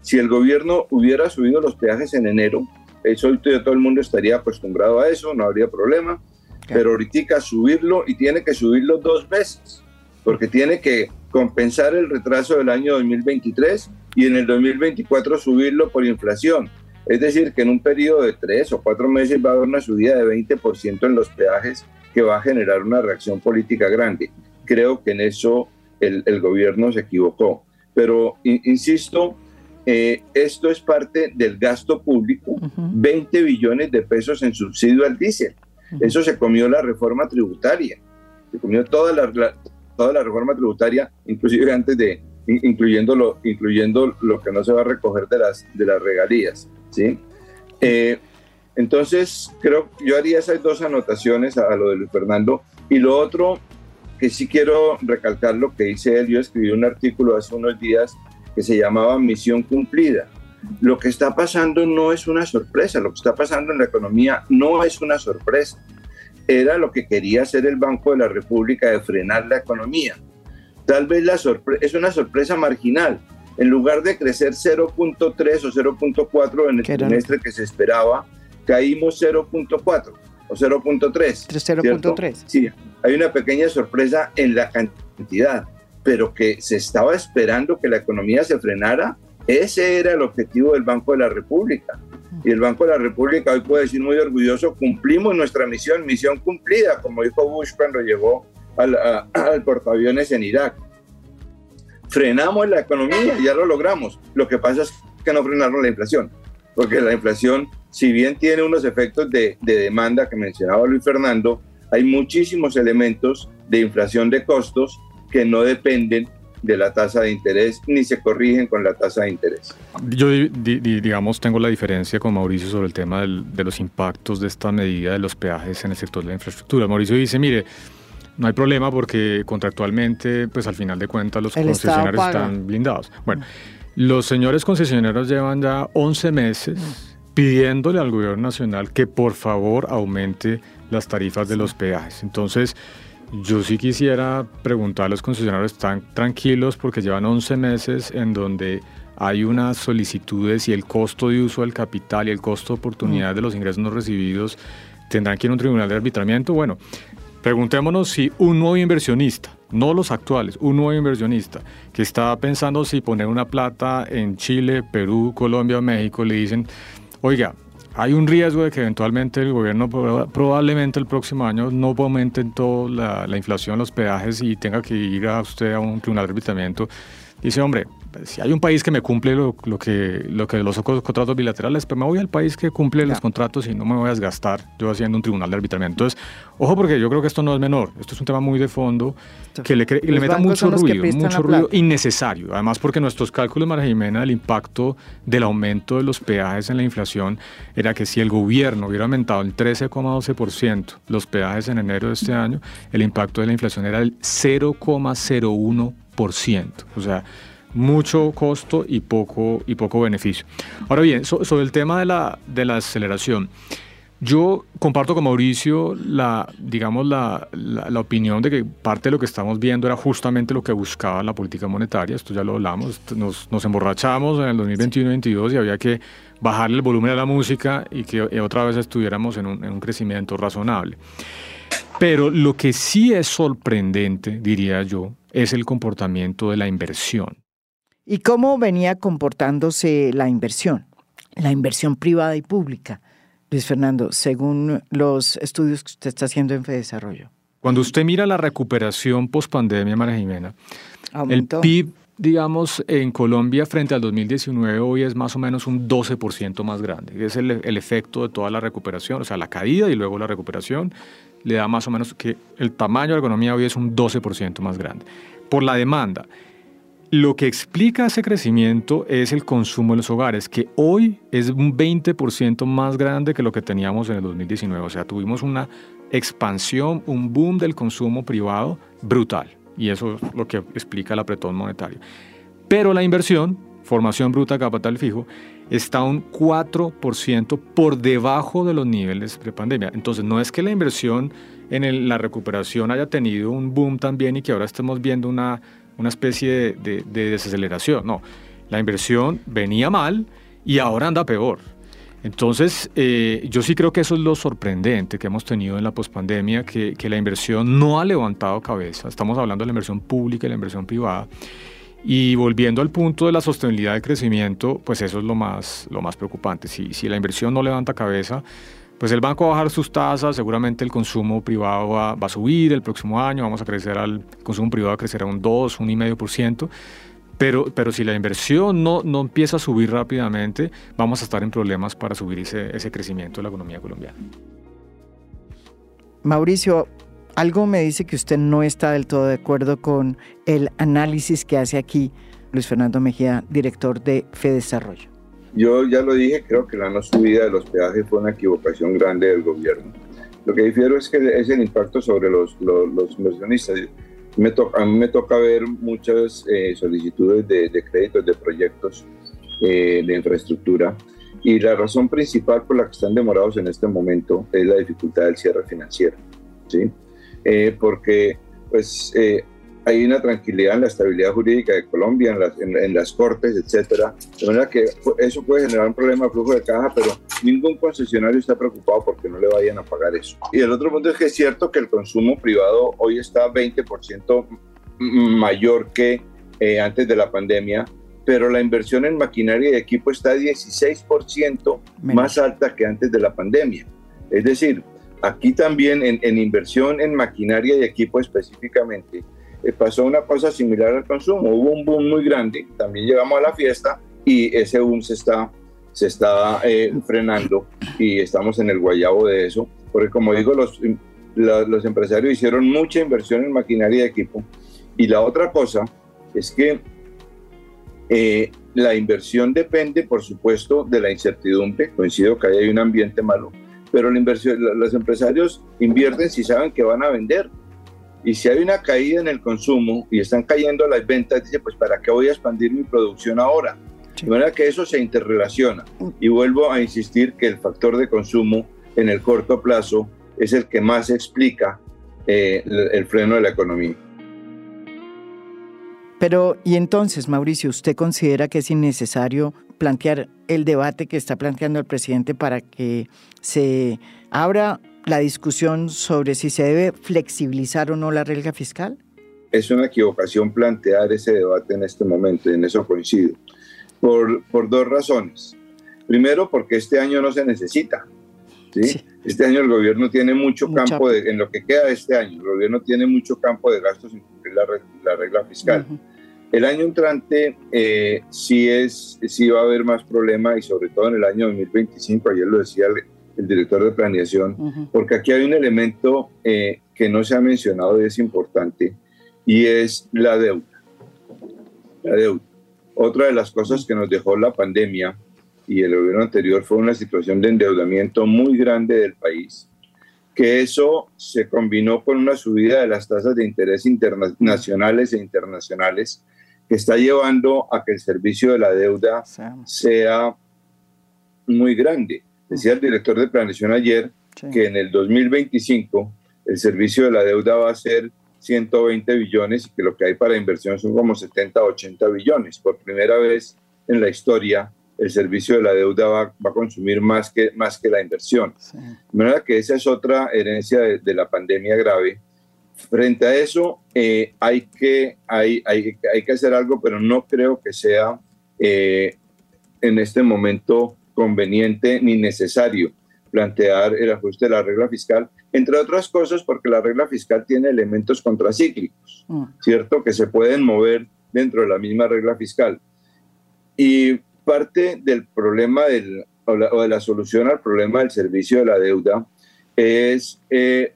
Si el gobierno hubiera subido los peajes en enero, eso todo el mundo estaría acostumbrado a eso, no habría problema. Pero ahorita subirlo y tiene que subirlo dos veces, porque tiene que compensar el retraso del año 2023 y en el 2024 subirlo por inflación. Es decir, que en un periodo de tres o cuatro meses va a haber una subida de 20% en los peajes que va a generar una reacción política grande. Creo que en eso el, el gobierno se equivocó. Pero, insisto, eh, esto es parte del gasto público, 20 billones de pesos en subsidio al diésel. Eso se comió la reforma tributaria, se comió toda la, toda la reforma tributaria, inclusive antes de, incluyendo lo, incluyendo lo que no se va a recoger de las, de las regalías. ¿sí? Eh, entonces, creo yo haría esas dos anotaciones a, a, lo de Luis Fernando. Y lo otro que sí quiero recalcar lo que dice él, yo escribí un artículo hace unos días que se llamaba Misión Cumplida. Lo que está pasando no es una sorpresa, lo que está pasando en la economía no es una sorpresa. Era lo que quería hacer el Banco de la República de frenar la economía. Tal vez la es una sorpresa marginal. En lugar de crecer 0.3 o 0.4 en el trimestre que se esperaba, caímos 0.4 o 0.3. 0.3. Sí, hay una pequeña sorpresa en la cantidad pero que se estaba esperando que la economía se frenara, ese era el objetivo del Banco de la República. Y el Banco de la República hoy puede decir muy orgulloso, cumplimos nuestra misión, misión cumplida, como dijo Bush cuando llegó al, al portaaviones en Irak. Frenamos la economía, ya lo logramos. Lo que pasa es que no frenaron la inflación, porque la inflación, si bien tiene unos efectos de, de demanda que mencionaba Luis Fernando, hay muchísimos elementos de inflación de costos que no dependen de la tasa de interés ni se corrigen con la tasa de interés. Yo, digamos, tengo la diferencia con Mauricio sobre el tema de los impactos de esta medida de los peajes en el sector de la infraestructura. Mauricio dice, mire, no hay problema porque contractualmente, pues al final de cuentas, los concesionarios están blindados. Bueno, los señores concesionarios llevan ya 11 meses pidiéndole al gobierno nacional que por favor aumente las tarifas de los peajes. Entonces, yo sí quisiera preguntar a los concesionarios, ¿están tranquilos porque llevan 11 meses en donde hay unas solicitudes y el costo de uso del capital y el costo de oportunidad de los ingresos no recibidos tendrán que ir a un tribunal de arbitramiento? Bueno, preguntémonos si un nuevo inversionista, no los actuales, un nuevo inversionista que está pensando si poner una plata en Chile, Perú, Colombia México, le dicen, oiga, hay un riesgo de que eventualmente el gobierno probablemente el próximo año no aumente todo la, la inflación, los peajes y tenga que ir a usted a un tribunal de arbitramiento. Dice, hombre, si hay un país que me cumple lo, que, lo que los contratos bilaterales, pues me voy al país que cumple los contratos y no me voy a desgastar yo haciendo un tribunal de arbitramiento. Entonces, ojo porque yo creo que esto no es menor, esto es un tema muy de fondo que le, le meta mucho ruido, mucho ruido innecesario. Además porque nuestros cálculos, María Jimena, del impacto del aumento de los peajes en la inflación era que si el gobierno hubiera aumentado el 13,12% los peajes en enero de este año, el impacto de la inflación era el 0,01%. O sea, mucho costo y poco, y poco beneficio. Ahora bien, sobre el tema de la, de la aceleración, yo comparto con Mauricio la, digamos, la, la, opinión de que parte de lo que estamos viendo era justamente lo que buscaba la política monetaria, esto ya lo hablamos, nos, nos emborrachamos en el 2021-2022 y había que bajarle el volumen a la música y que otra vez estuviéramos en un, en un crecimiento razonable. Pero lo que sí es sorprendente, diría yo, es el comportamiento de la inversión. ¿Y cómo venía comportándose la inversión? la inversión privada y pública. Luis Fernando, según los estudios que usted está haciendo en Desarrollo. Cuando usted mira la recuperación post pandemia, María Jimena, el PIB, digamos, en Colombia frente al 2019 hoy es más o menos un 12% más grande. Es el, el, efecto de toda la recuperación, o sea, la caída y luego la recuperación le da más o menos que el tamaño de la economía hoy es un 12% más grande. Por la demanda. Lo que explica ese crecimiento es el consumo en los hogares, que hoy es un 20% más grande que lo que teníamos en el 2019. O sea, tuvimos una expansión, un boom del consumo privado brutal. Y eso es lo que explica el apretón monetario. Pero la inversión, formación bruta capital fijo, está un 4% por debajo de los niveles pre-pandemia. Entonces, no es que la inversión en la recuperación haya tenido un boom también y que ahora estemos viendo una una especie de, desaceleración. No, la inversión venía mal y ahora anda peor. Entonces, eh, yo sí creo que eso es lo sorprendente que hemos tenido en la pospandemia, que, la inversión no ha levantado cabeza. Estamos hablando de la inversión pública y la inversión privada. Y volviendo al punto de la sostenibilidad del crecimiento, pues eso es lo más, lo más preocupante. Si la inversión no levanta cabeza, pues el banco va a bajar sus tasas, seguramente el consumo privado va, a subir el próximo año, vamos a crecer al consumo privado a crecer a un 2, un 1,5%. Pero, pero si la inversión no, no empieza a subir rápidamente, vamos a estar en problemas para subir ese, ese crecimiento de la economía colombiana. Mauricio, algo me dice que usted no está del todo de acuerdo con el análisis que hace aquí Luis Fernando Mejía, director de FEDesarrollo. Yo ya lo dije, creo que la no subida de los peajes fue una equivocación grande del gobierno. Lo que difiero es que es el impacto sobre los, los, inversionistas. Me a mí me toca ver muchas eh, solicitudes de, de, créditos de proyectos eh, de infraestructura y la razón principal por la que están demorados en este momento es la dificultad del cierre financiero, ¿sí? Eh, porque pues hay una tranquilidad en la estabilidad jurídica de Colombia, en las, en, las cortes, etcétera. De manera que eso puede generar un problema de flujo de caja, pero ningún concesionario está preocupado porque no le vayan a pagar eso. Y el otro punto es que es cierto que el consumo privado hoy está 20% mayor que eh, antes de la pandemia, pero la inversión en maquinaria y equipo está 16% más alta que antes de la pandemia. Es decir, aquí también en, en inversión en maquinaria y equipo específicamente, pasó una cosa similar al consumo. Hubo un boom muy grande, también llegamos a la fiesta y ese boom se está, se está eh, frenando y estamos en el guayabo de eso, porque como digo, los, los empresarios hicieron mucha inversión en maquinaria y equipo. Y la otra cosa es que eh, la inversión depende, por supuesto, de la incertidumbre. Coincido que ahí hay un ambiente malo, pero la inversión, los empresarios invierten si saben que van a vender y si hay una caída en el consumo y están cayendo las ventas, dice, pues ¿para qué voy a expandir mi producción ahora? De manera que eso se interrelaciona. Y vuelvo a insistir que el factor de consumo en el corto plazo es el que más explica eh, el, freno de la economía. Pero, y entonces, Mauricio, ¿usted considera que es innecesario plantear el debate que está planteando el presidente para que se abra la discusión sobre si se debe flexibilizar o no la regla fiscal? Es una equivocación plantear ese debate en este momento, y en eso coincido, por, por dos razones. Primero, porque este año no se necesita. ¿sí? Este año el gobierno tiene mucho campo, de, en lo que queda de este año, el gobierno tiene mucho campo de gastos sin cumplir la, la regla fiscal. El año entrante eh, sí, es, sí va a haber más problemas y sobre todo en el año 2025, ayer lo decía el, el director de planeación, porque aquí hay un elemento eh, que no se ha mencionado y es importante, y es la deuda. La deuda. Otra de las cosas que nos dejó la pandemia y el gobierno anterior fue una situación de endeudamiento muy grande del país, que eso se combinó con una subida de las tasas de interés nacionales e internacionales que está llevando a que el servicio de la deuda sea muy grande. Decía el director de planeación ayer que en el 2025 el servicio de la deuda va a ser 120 billones y que lo que hay para inversión son como 70, 80 billones. Por primera vez en la historia, el servicio de la deuda va, a consumir más que, más que la inversión. De manera que esa es otra herencia de, la pandemia grave. Frente a eso, eh, hay, que, hay, hay, hay, que hacer algo, pero no creo que sea eh, en este momento conveniente ni necesario plantear el ajuste de la regla fiscal, entre otras cosas porque la regla fiscal tiene elementos contracíclicos, mm. ¿cierto? Que se pueden mover dentro de la misma regla fiscal. Y parte del problema del, o, de la solución al problema del servicio de la deuda es eh,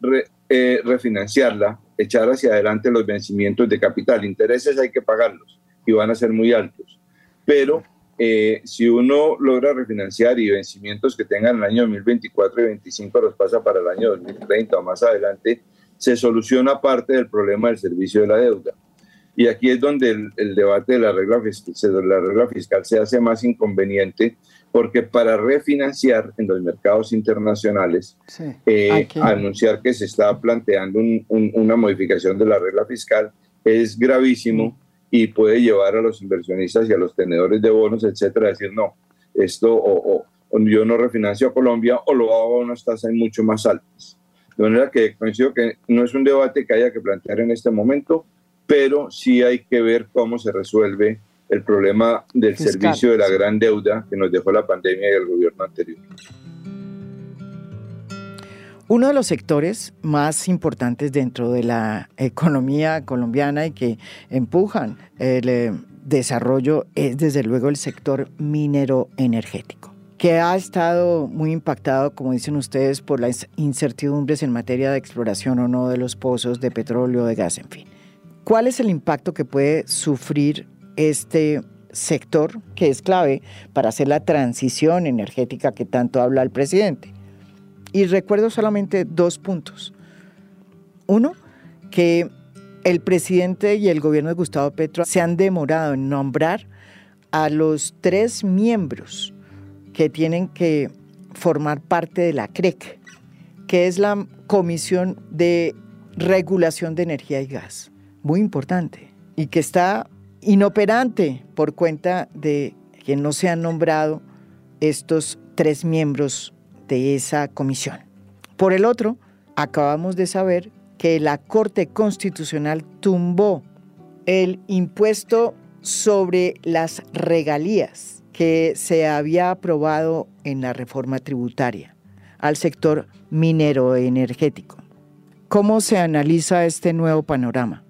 eh, refinanciarla, echar hacia adelante los vencimientos de capital. Intereses hay que pagarlos y van a ser muy altos. Pero eh, si uno logra refinanciar y vencimientos que tengan el año 2024 y 2025 los pasa para el año 2030 o más adelante, se soluciona parte del problema del servicio de la deuda. Y aquí es donde el, debate de la regla, fiscal, la regla fiscal se hace más inconveniente, porque para refinanciar en los mercados internacionales, eh, anunciar que se está planteando una modificación de la regla fiscal es gravísimo mm. Y puede llevar a los inversionistas y a los tenedores de bonos, etcétera, a decir, no, esto o, yo no refinancio a Colombia o lo hago a unas tasas mucho más altas. De manera que coincido que no es un debate que haya que plantear en este momento, pero sí hay que ver cómo se resuelve el problema del servicio de la gran deuda que nos dejó la pandemia y el gobierno anterior. Uno de los sectores más importantes dentro de la economía colombiana y que empujan el eh, desarrollo es desde luego el sector minero energético que ha estado muy impactado, como dicen ustedes, por las incertidumbres en materia de exploración o no de los pozos de petróleo, de gas, en fin. ¿Cuál es el impacto que puede sufrir este sector que es clave para hacer la transición energética que tanto habla el presidente? Y recuerdo solamente dos puntos. Uno, que el presidente y el gobierno de Gustavo Petro se han demorado en nombrar a los tres miembros que tienen que formar parte de la CREC, que es la Comisión de Regulación de Energía y Gas muy importante y que está inoperante por cuenta de que no se han nombrado estos tres miembros esa comisión. Por el otro, acabamos de saber que la Corte Constitucional tumbó el impuesto sobre las regalías que se había aprobado en la reforma tributaria al sector minero energético. ¿Cómo se analiza este nuevo panorama?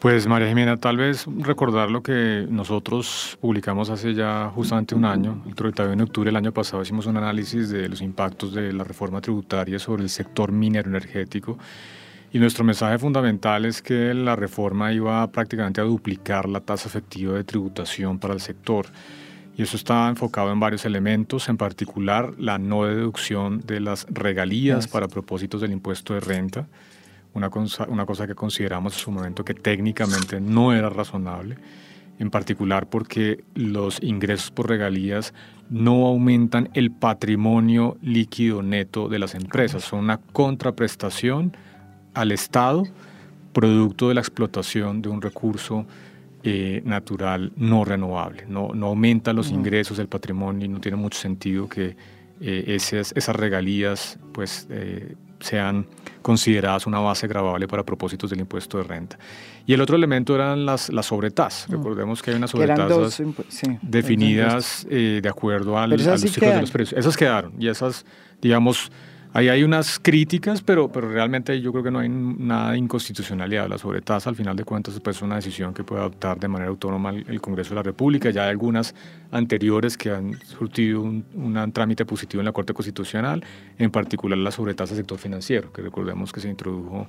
Pues María Jimena, tal vez recordar lo que nosotros publicamos hace ya justamente un año, el 31 de octubre del año pasado hicimos un análisis de los impactos de la reforma tributaria sobre el sector minero energético y nuestro mensaje fundamental es que la reforma iba prácticamente a duplicar la tasa efectiva de tributación para el sector. Y eso está enfocado en varios elementos, en particular la no deducción de las regalías para propósitos del impuesto de renta, una cosa, una cosa que consideramos en su momento que técnicamente no era razonable, en particular porque los ingresos por regalías no aumentan el patrimonio líquido neto de las empresas, son una contraprestación al Estado producto de la explotación de un recurso eh, natural no renovable. No, no aumenta los ingresos del patrimonio y no tiene mucho sentido que eh, esas, esas regalías pues, eh, sean consideradas una base grabable para propósitos del impuesto de renta. Y el otro elemento eran las, las sobretasas. Mm. Recordemos que hay unas sobretasas definidas eh, de acuerdo al, a los ciclos de los precios. Esas quedaron y esas, digamos, Ahí hay unas críticas, pero, pero realmente yo creo que no hay nada de inconstitucionalidad. La sobretasa, al final de cuentas, pues, es una decisión que puede adoptar de manera autónoma el, Congreso de la República. Ya hay algunas anteriores que han surtido un, un trámite positivo en la Corte Constitucional, en particular la sobretasa del sector financiero, que recordemos que se introdujo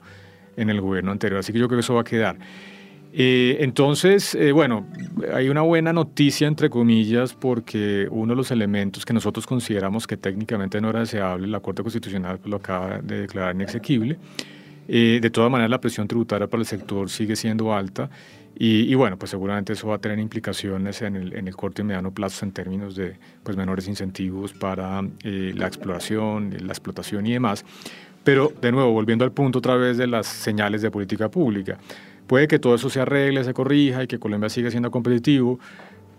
en el gobierno anterior. Así que yo creo que eso va a quedar. Eh, entonces, eh, bueno, hay una buena noticia, entre comillas, porque uno de los elementos que nosotros consideramos que técnicamente no era deseable, la Corte Constitucional lo acaba de declarar inexequible. Eh, de todas maneras, la presión tributaria para el sector sigue siendo alta y, bueno, pues seguramente eso va a tener implicaciones en el, en el corto y mediano plazo en términos de pues, menores incentivos para la exploración, la explotación y demás. Pero, de nuevo, volviendo al punto otra vez de las señales de política pública. Puede que todo eso se arregle, se corrija y que Colombia siga siendo competitivo,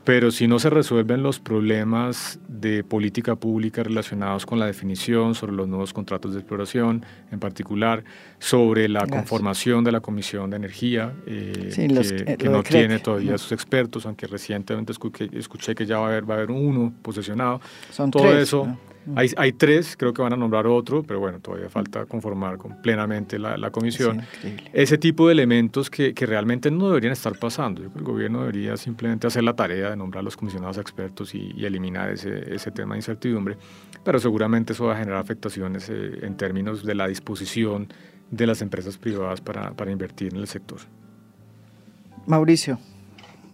pero si no se resuelven los problemas de política pública relacionados con la definición sobre los nuevos contratos de exploración, en particular sobre la conformación de la Comisión de Energía, eh, que, eh, no tiene todavía sus expertos, aunque recientemente escuché, que ya va a haber, va a haber uno posesionado. Son Todo eso hay, tres, creo que van a nombrar otro, pero bueno, todavía falta conformar con plenamente la, comisión. Ese tipo de elementos que, realmente no deberían estar pasando. Yo creo que el gobierno debería simplemente hacer la tarea de nombrar a los comisionados expertos y, eliminar ese, ese, tema de incertidumbre, pero seguramente eso va a generar afectaciones eh, en términos de la disposición de las empresas privadas para, para invertir en el sector. Mauricio.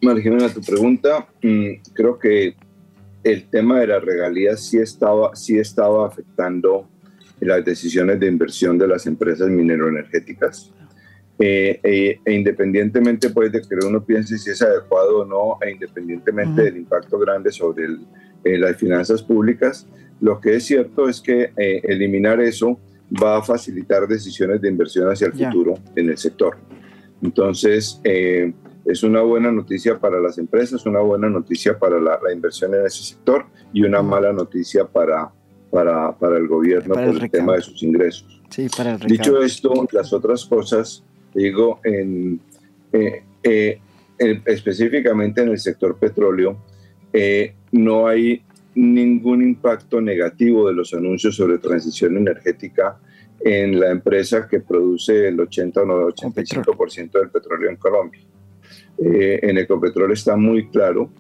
Marginal, a tu pregunta, mm, creo que el tema de las regalías sí estaba, sí estaba afectando las decisiones de inversión de las empresas mineroenergéticas. Eh, eh, e independientemente pues, de que uno piense si es adecuado o no, e independientemente del impacto grande sobre eh, las finanzas públicas, lo que es cierto es que eliminar eso va a facilitar decisiones de inversión hacia el futuro en el sector. Entonces, es una buena noticia para las empresas, una buena noticia para la, inversión en ese sector y una mala noticia para, para, para el gobierno por el, tema de sus ingresos. Sí, para el Dicho esto, las otras cosas, digo, en, eh, eh, específicamente en el sector petróleo, eh, no hay ningún impacto negativo de los anuncios sobre transición energética en la empresa que produce el 80 o 85% del petróleo en Colombia. Eh, en Ecopetrol está muy claro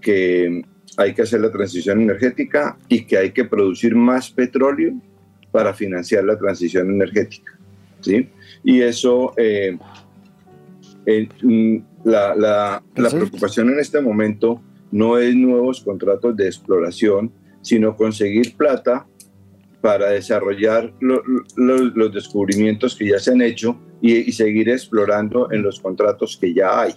que hay que hacer la transición energética y que hay que producir más petróleo para financiar la transición energética. ¿sí? Y eso, eh, mm, la, la, la, preocupación en este momento no es nuevos contratos de exploración, sino conseguir plata para desarrollar los descubrimientos que ya se han hecho y, y seguir explorando en los contratos que ya hay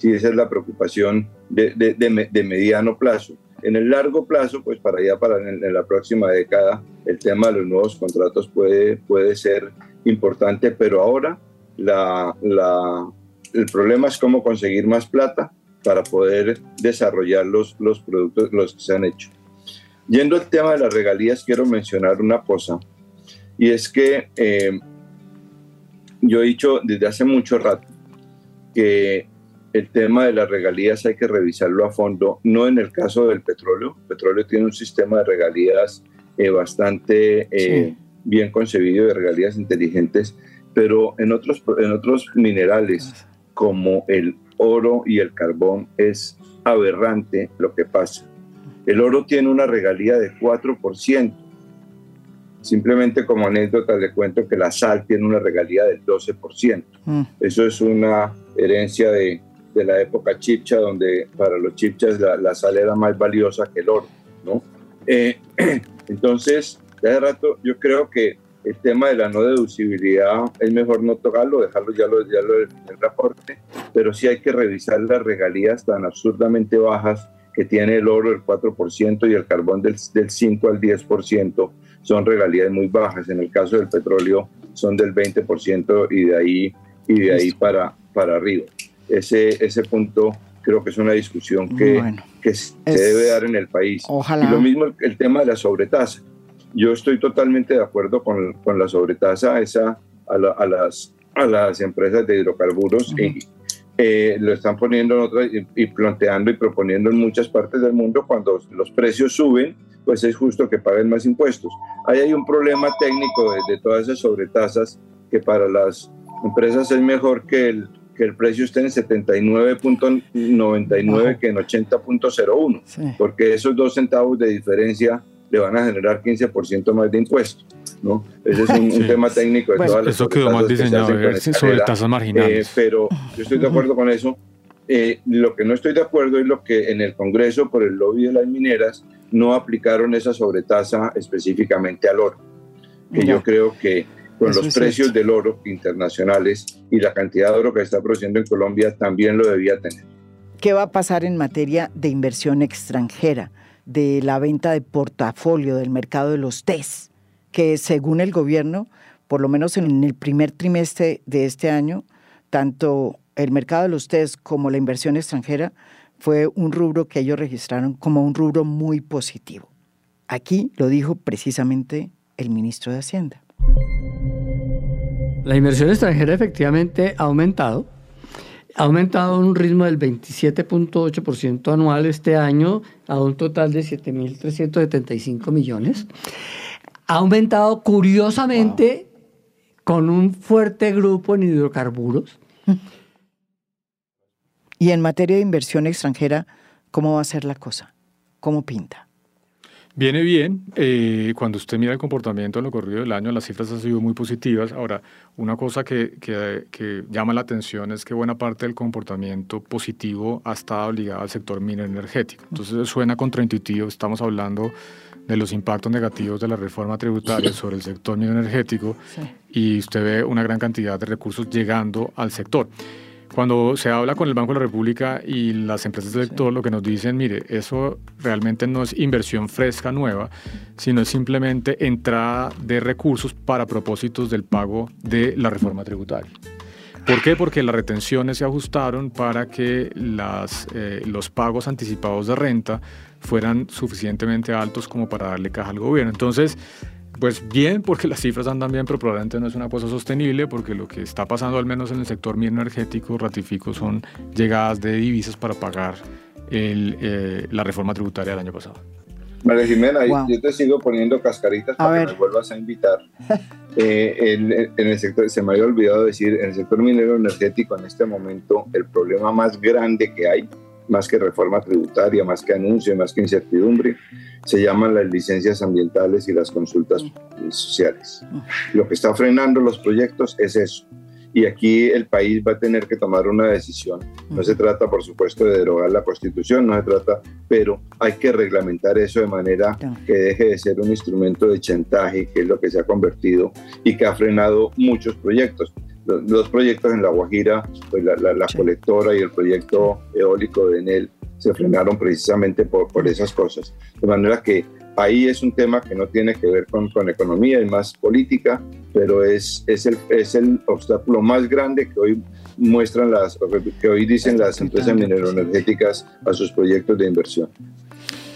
sí, esa es la preocupación de, de, de, mediano plazo. En el largo plazo, pues para allá, para en, la próxima década, el tema de los nuevos contratos puede, puede ser importante, pero ahora la, la, el problema es cómo conseguir más plata para poder desarrollar los, los productos los que se han hecho. Yendo al tema de las regalías, quiero mencionar una cosa, y es que eh, yo he dicho desde hace mucho rato que el tema de las regalías hay que revisarlo a fondo, no en el caso del petróleo. El petróleo tiene un sistema de regalías eh, bastante eh, bien concebido, de regalías inteligentes, pero en otros, en otros minerales como el oro y el carbón es aberrante lo que pasa. El oro tiene una regalía de 4%. Simplemente como anécdota le cuento que la sal tiene una regalía del 12%. Mm. Eso es una herencia de, de la época chipcha, donde para los chipchas la, sal era más valiosa que el oro, ¿no? Eh, entonces, de hace rato yo creo que el tema de la no deducibilidad es mejor no tocarlo, dejarlo ya lo, ya lo del reporte, pero sí hay que revisar las regalías tan absurdamente bajas que tiene el oro el 4% y el carbón del, del 5 al 10%, son regalías muy bajas. En el caso del petróleo son del 20% y de ahí, y de ahí para, para arriba ese, ese punto creo que es una discusión que, que se debe dar en el país. Ojalá. Y lo mismo el, tema de la sobretasa. Yo estoy totalmente de acuerdo con, con la sobretasa esa a, a, las, a las empresas de hidrocarburos y eh, lo están poniendo en otras, y, planteando y proponiendo en muchas partes del mundo cuando los precios suben, pues es justo que paguen más impuestos. Ahí hay un problema técnico de, de todas esas sobretasas que para las empresas es mejor que el que el precio esté en 79.99 que en 80.01, porque esos dos centavos de diferencia le van a generar 15% más de impuestos. ¿no? Ese es un, tema técnico de todas las Eso quedó mal diseñado, sobre tasas marginales. Eh, pero yo estoy de acuerdo con eso. Eh, lo que no estoy de acuerdo es lo que en el Congreso, por el lobby de las mineras, no aplicaron esa sobretasa específicamente al oro. Que yo creo que con los precios del oro internacionales y la cantidad de oro que está produciendo en Colombia también lo debía tener. ¿Qué va a pasar en materia de inversión extranjera, de la venta de portafolio del mercado de los TES, que según el gobierno, por lo menos en el primer trimestre de este año, tanto el mercado de los TES como la inversión extranjera fue un rubro que ellos registraron como un rubro muy positivo. Aquí lo dijo precisamente el ministro de Hacienda. La inversión extranjera efectivamente ha aumentado. Ha aumentado a un ritmo del 27.8% anual este año a un total de 7.375 millones. Ha aumentado curiosamente con un fuerte grupo en hidrocarburos. Y en materia de inversión extranjera, ¿cómo va a ser la cosa? ¿Cómo pinta? Viene bien. Eh, cuando usted mira el comportamiento en lo corrido del año, las cifras han sido muy positivas. Ahora, una cosa que, que, llama la atención es que buena parte del comportamiento positivo ha estado ligado al sector minero energético. Entonces, suena contraintuitivo. Estamos hablando de los impactos negativos de la reforma tributaria sobre el sector minero energético y usted ve una gran cantidad de recursos llegando al sector. Cuando se habla con el Banco de la República y las empresas del sector, lo que nos dicen, mire, eso realmente no es inversión fresca nueva, sino es simplemente entrada de recursos para propósitos del pago de la reforma tributaria. ¿Por qué? Porque las retenciones se ajustaron para que las, eh, los pagos anticipados de renta fueran suficientemente altos como para darle caja al gobierno. Entonces, pues bien, porque las cifras andan bien, pero probablemente no es una cosa sostenible, porque lo que está pasando, al menos en el sector energético, ratifico, son llegadas de divisas para pagar eh, la reforma tributaria del año pasado. María Jimena, yo te sigo poniendo cascaritas para que me vuelvas a invitar. Eh, en, el sector, se me había olvidado decir, en el sector minero energético en este momento el problema más grande que hay más que reforma tributaria, más que anuncio, más que incertidumbre, se llaman las licencias ambientales y las consultas sociales. Lo que está frenando los proyectos es eso. Y aquí el país va a tener que tomar una decisión. No se trata, por supuesto, de derogar la constitución, no se trata, pero hay que reglamentar eso de manera que deje de ser un instrumento de chantaje, que es lo que se ha convertido y que ha frenado muchos proyectos los, proyectos en La Guajira, pues la, la, colectora y el proyecto eólico de Enel se frenaron precisamente por, por, esas cosas. De manera que ahí es un tema que no tiene que ver con, con economía, es más política, pero es, es, el, es el obstáculo más grande que hoy muestran las, que hoy dicen las empresas mineroenergéticas a sus proyectos de inversión.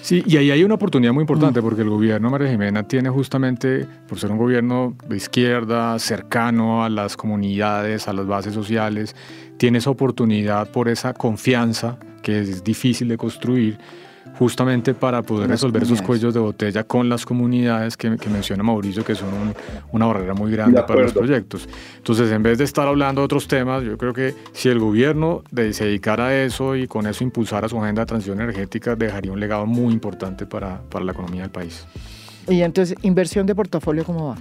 Sí, y ahí hay una oportunidad muy importante porque el gobierno María Jimena tiene justamente, por ser un gobierno de izquierda, cercano a las comunidades, a las bases sociales, tiene esa oportunidad por esa confianza que es difícil de construir justamente para poder resolver esos cuellos de botella con las comunidades que, menciona Mauricio, que son una barrera muy grande para los proyectos. Entonces, en vez de estar hablando de otros temas, yo creo que si el gobierno se dedicara a eso y con eso impulsara su agenda de transición energética, dejaría un legado muy importante para, para la economía del país. Y entonces, inversión de portafolio, ¿cómo va?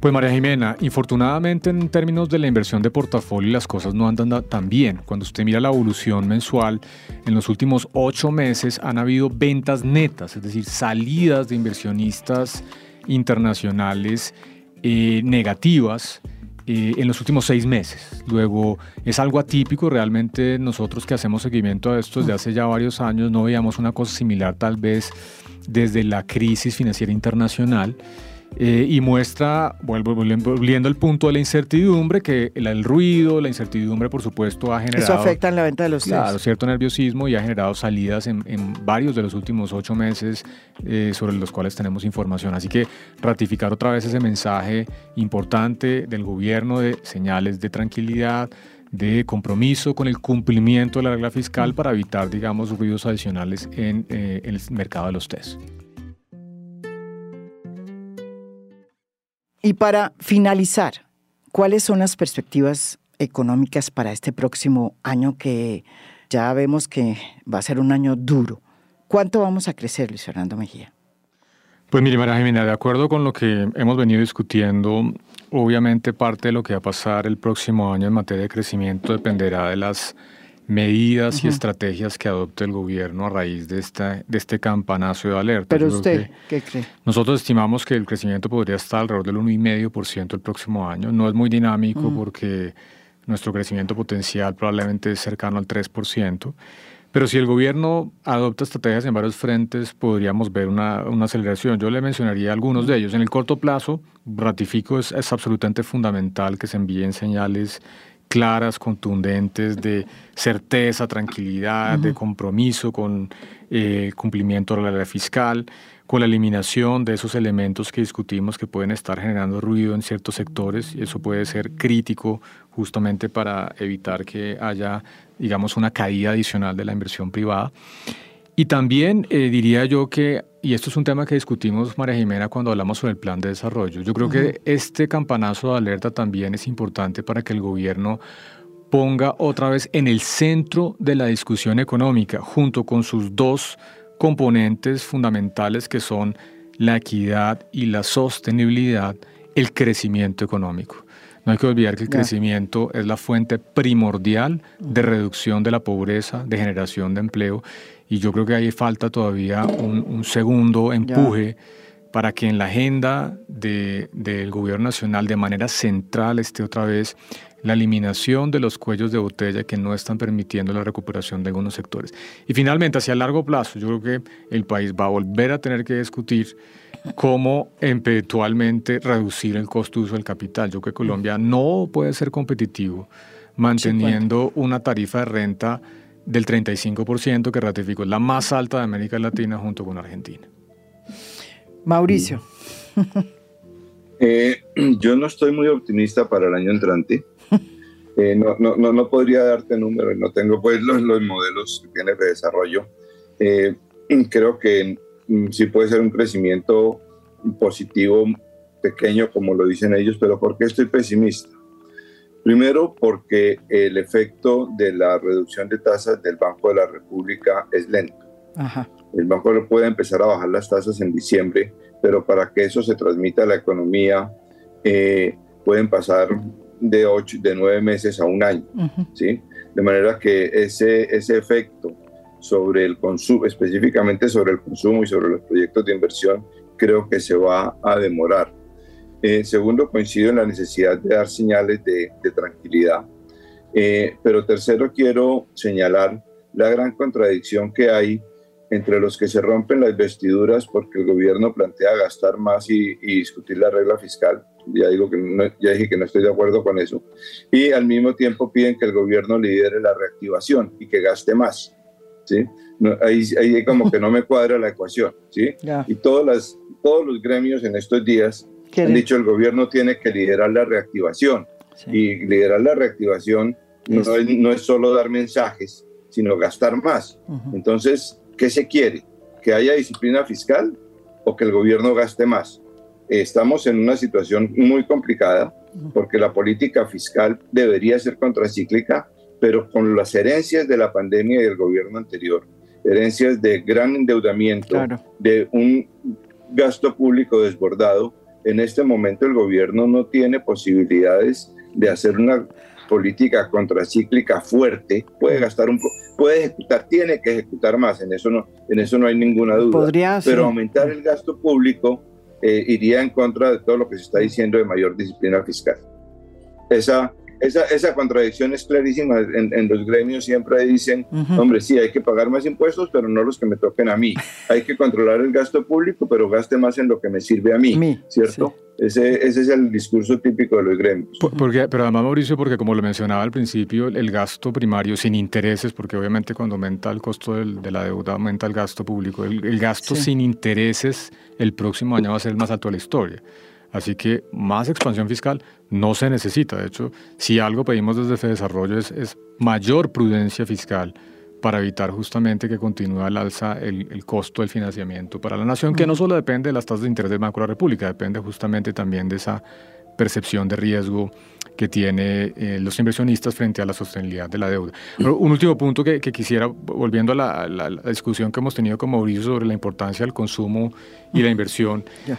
Pues María Jimena, infortunadamente en términos de la inversión de portafolio las cosas no andan tan bien. Cuando usted mira la evolución mensual, en los últimos ocho meses han habido ventas netas, es decir, salidas de inversionistas internacionales eh, negativas. Eh, en los últimos seis meses. Luego, es algo atípico, realmente nosotros que hacemos seguimiento a esto desde hace ya varios años no veíamos una cosa similar tal vez desde la crisis financiera internacional. Eh, y muestra, vuelvo, volviendo al punto de la incertidumbre, que el, ruido, la incertidumbre, por supuesto, ha generado... Eso afecta en la venta de los Claro, cierto nerviosismo y ha generado salidas en, varios de los últimos ocho meses eh, sobre los cuales tenemos información. Así que ratificar otra vez ese mensaje importante del gobierno de señales de tranquilidad, de compromiso con el cumplimiento de la regla fiscal para evitar, digamos, ruidos adicionales en, eh, el mercado de los test. Y para finalizar, ¿cuáles son las perspectivas económicas para este próximo año que ya vemos que va a ser un año duro? ¿Cuánto vamos a crecer, Luis Fernando Mejía? Pues mire, María Jimena, de acuerdo con lo que hemos venido discutiendo, obviamente parte de lo que va a pasar el próximo año en materia de crecimiento dependerá de las medidas y estrategias que adopte el gobierno a raíz de, esta, de este campanazo de alerta. Pero usted, ¿qué cree? Nosotros estimamos que el crecimiento podría estar alrededor del 1,5% el próximo año. No es muy dinámico porque nuestro crecimiento potencial probablemente es cercano al 3%. Pero si el gobierno adopta estrategias en varios frentes, podríamos ver una, una aceleración. Yo le mencionaría algunos de ellos. En el corto plazo, ratifico, es, es absolutamente fundamental que se envíen señales claras, contundentes, de certeza, tranquilidad, de compromiso con eh, cumplimiento de la ley fiscal, con la eliminación de esos elementos que discutimos que pueden estar generando ruido en ciertos sectores y eso puede ser crítico justamente para evitar que haya, digamos, una caída adicional de la inversión privada. Y también eh, diría yo que, y esto es un tema que discutimos, María Jimena, cuando hablamos sobre el plan de desarrollo, yo creo que este campanazo de alerta también es importante para que el gobierno ponga otra vez en el centro de la discusión económica, junto con sus dos componentes fundamentales que son la equidad y la sostenibilidad, el crecimiento económico. No hay que olvidar que el crecimiento es la fuente primordial de reducción de la pobreza, de generación de empleo y yo creo que ahí falta todavía un, segundo empuje para que en la agenda del gobierno nacional de manera central esté otra vez la eliminación de los cuellos de botella que no están permitiendo la recuperación de algunos sectores. Y finalmente, hacia largo plazo, yo creo que el país va a volver a tener que discutir cómo eventualmente reducir el costo de uso del capital. Yo creo que Colombia no puede ser competitivo manteniendo una tarifa de renta del 35% que ratificó, la más alta de América Latina junto con Argentina. Mauricio. Eh, yo no estoy muy optimista para el año entrante. Eh, no, no, no, podría darte números, no tengo pues los, los modelos que tiene de desarrollo. Eh, creo que mm, sí puede ser un crecimiento positivo pequeño, como lo dicen ellos, pero ¿por qué estoy pesimista? Primero, porque el efecto de la reducción de tasas del Banco de la República es lento. El banco puede empezar a bajar las tasas en diciembre, pero para que eso se transmita a la economía, eh, pueden pasar de ocho, de nueve meses a un año, ¿sí? De manera que ese, ese efecto sobre el consumo, específicamente sobre el consumo y sobre los proyectos de inversión, creo que se va a demorar. Eh, segundo, coincido en la necesidad de dar señales de, tranquilidad. Eh, pero tercero, quiero señalar la gran contradicción que hay entre los que se rompen las vestiduras porque el gobierno plantea gastar más y, discutir la regla fiscal. Ya, digo que ya dije que no estoy de acuerdo con eso. Y al mismo tiempo piden que el gobierno lidere la reactivación y que gaste más. ¿sí? ahí, ahí como que no me cuadra la ecuación. ¿sí? Y todas las, todos los gremios en estos días han dicho el gobierno tiene que liderar la reactivación. Y liderar la reactivación no es, no es, solo dar mensajes, sino gastar más. Entonces, ¿qué se quiere? ¿Que haya disciplina fiscal o que el gobierno gaste más? Estamos en una situación muy complicada porque la política fiscal debería ser contracíclica, pero con las herencias de la pandemia y del gobierno anterior, herencias de gran endeudamiento, de un gasto público desbordado, en este momento el gobierno no tiene posibilidades de hacer una política contracíclica fuerte, puede gastar un puede ejecutar, tiene que ejecutar más, en eso no, en eso no hay ninguna duda. Podría, Pero aumentar el gasto público eh, iría en contra de todo lo que se está diciendo de mayor disciplina fiscal. Esa, esa, esa contradicción es clarísima. En, los gremios siempre dicen, hombre, sí, hay que pagar más impuestos, pero no los que me toquen a mí. Hay que controlar el gasto público, pero gaste más en lo que me sirve a mí, ¿cierto? Ese, ese, es el discurso típico de los gremios. Porque, pero además, Mauricio, porque como lo mencionaba al principio, el gasto primario sin intereses, porque obviamente cuando aumenta el costo de la deuda, aumenta el gasto público. El, el gasto sin intereses el próximo año va a ser el más alto de la historia. Así que más expansión fiscal no se necesita. De hecho, si algo pedimos desde FEDesarrollo es, es mayor prudencia fiscal para evitar justamente que continúe al alza el, costo del financiamiento para la nación, que no solo depende de las tasas de interés del Banco de la República, depende justamente también de esa percepción de riesgo que tienen eh, los inversionistas frente a la sostenibilidad de la deuda. un último punto que, quisiera, volviendo a la, discusión que hemos tenido con Mauricio sobre la importancia del consumo y la inversión. Eh,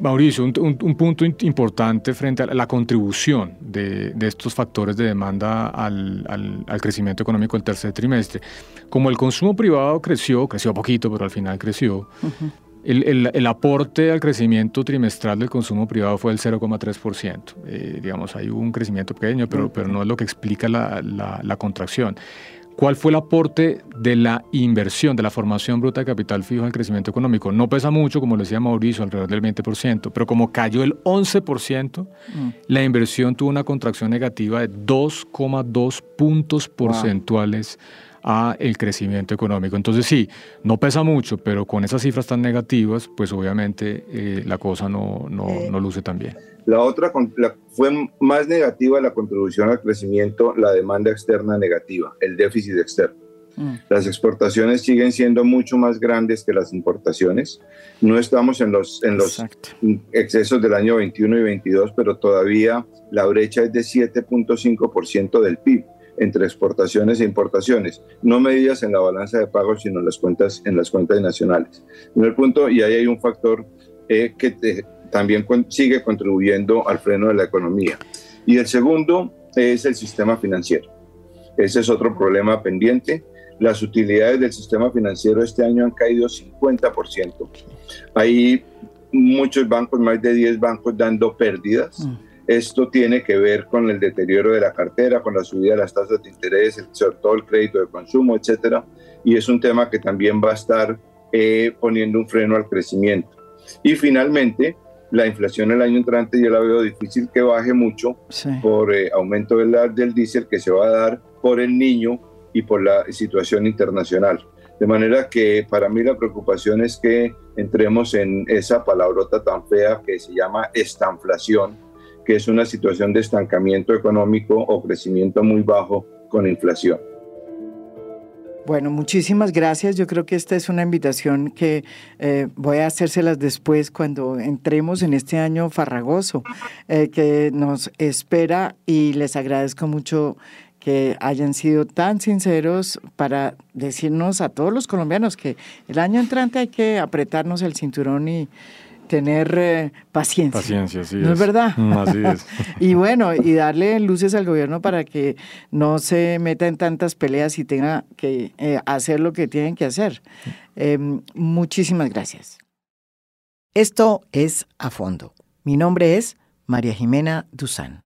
Mauricio, un, punto importante frente a la contribución de, estos factores de demanda al, crecimiento económico del tercer trimestre. Como el consumo privado creció, creció poquito, pero al final creció, el, aporte al crecimiento trimestral del consumo privado fue del 0,3%. Eh, digamos, hay un crecimiento pequeño, pero, pero no es lo que explica la, la contracción. ¿Cuál fue el aporte de la inversión, de la formación bruta de capital fijo al crecimiento económico? No pesa mucho, como lo decía Mauricio, alrededor del 20%, pero como cayó el 11%, mm. la inversión tuvo una contracción negativa de 2,2 puntos porcentuales a el crecimiento económico. Entonces sí, no pesa mucho, pero con esas cifras tan negativas, pues obviamente eh, la cosa no, no, no, luce tan bien. La otra fue más negativa la contribución al crecimiento, la demanda externa negativa, el déficit externo. Mm. Las exportaciones siguen siendo mucho más grandes que las importaciones. No estamos en los, en los excesos del año 21 y 22, pero todavía la brecha es de 7.5% del PIB entre exportaciones e importaciones, no medidas en la balanza de pagos, sino en las cuentas, en las cuentas nacionales. Primer punto, y ahí hay un factor eh, que también sigue contribuyendo al freno de la economía. Y el segundo es el sistema financiero. Ese es otro problema pendiente. Las utilidades del sistema financiero este año han caído 50%. Hay muchos bancos, más de 10 bancos dando pérdidas. Mm esto tiene que ver con el deterioro de la cartera, con la subida de las tasas de interés, sobre todo el crédito de consumo, etcétera. Y es un tema que también va a estar eh, poniendo un freno al crecimiento. Y finalmente, la inflación el año entrante yo la veo difícil que baje mucho por eh, aumento del, del diésel que se va a dar por el niño y por la situación internacional. De manera que para mí la preocupación es que entremos en esa palabrota tan fea que se llama estanflación, que es una situación de estancamiento económico o crecimiento muy bajo con inflación. Bueno, muchísimas gracias. Yo creo que esta es una invitación que eh, voy a hacérselas después cuando entremos en este año farragoso eh, que nos espera y les agradezco mucho que hayan sido tan sinceros para decirnos a todos los colombianos que el año entrante hay que apretarnos el cinturón y, tener eh, paciencia. Paciencia, sí. ¿No es, verdad? Mm, así es. y bueno, y darle luces al gobierno para que no se meta en tantas peleas y tenga que eh, hacer lo que tienen que hacer. Em, muchísimas gracias. Esto es A Fondo. Mi nombre es María Jimena Duzán.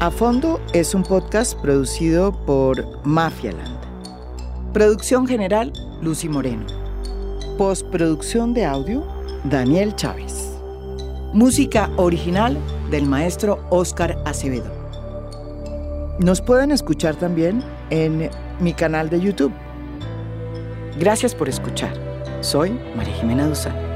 A Fondo es un podcast producido por Mafialand. Producción general, Lucy Moreno. Postproducción de audio, Daniel Chávez. Música original del maestro Oscar Acevedo. Nos pueden escuchar también en mi canal de YouTube. Gracias por escuchar. Soy María Jimena Duzán.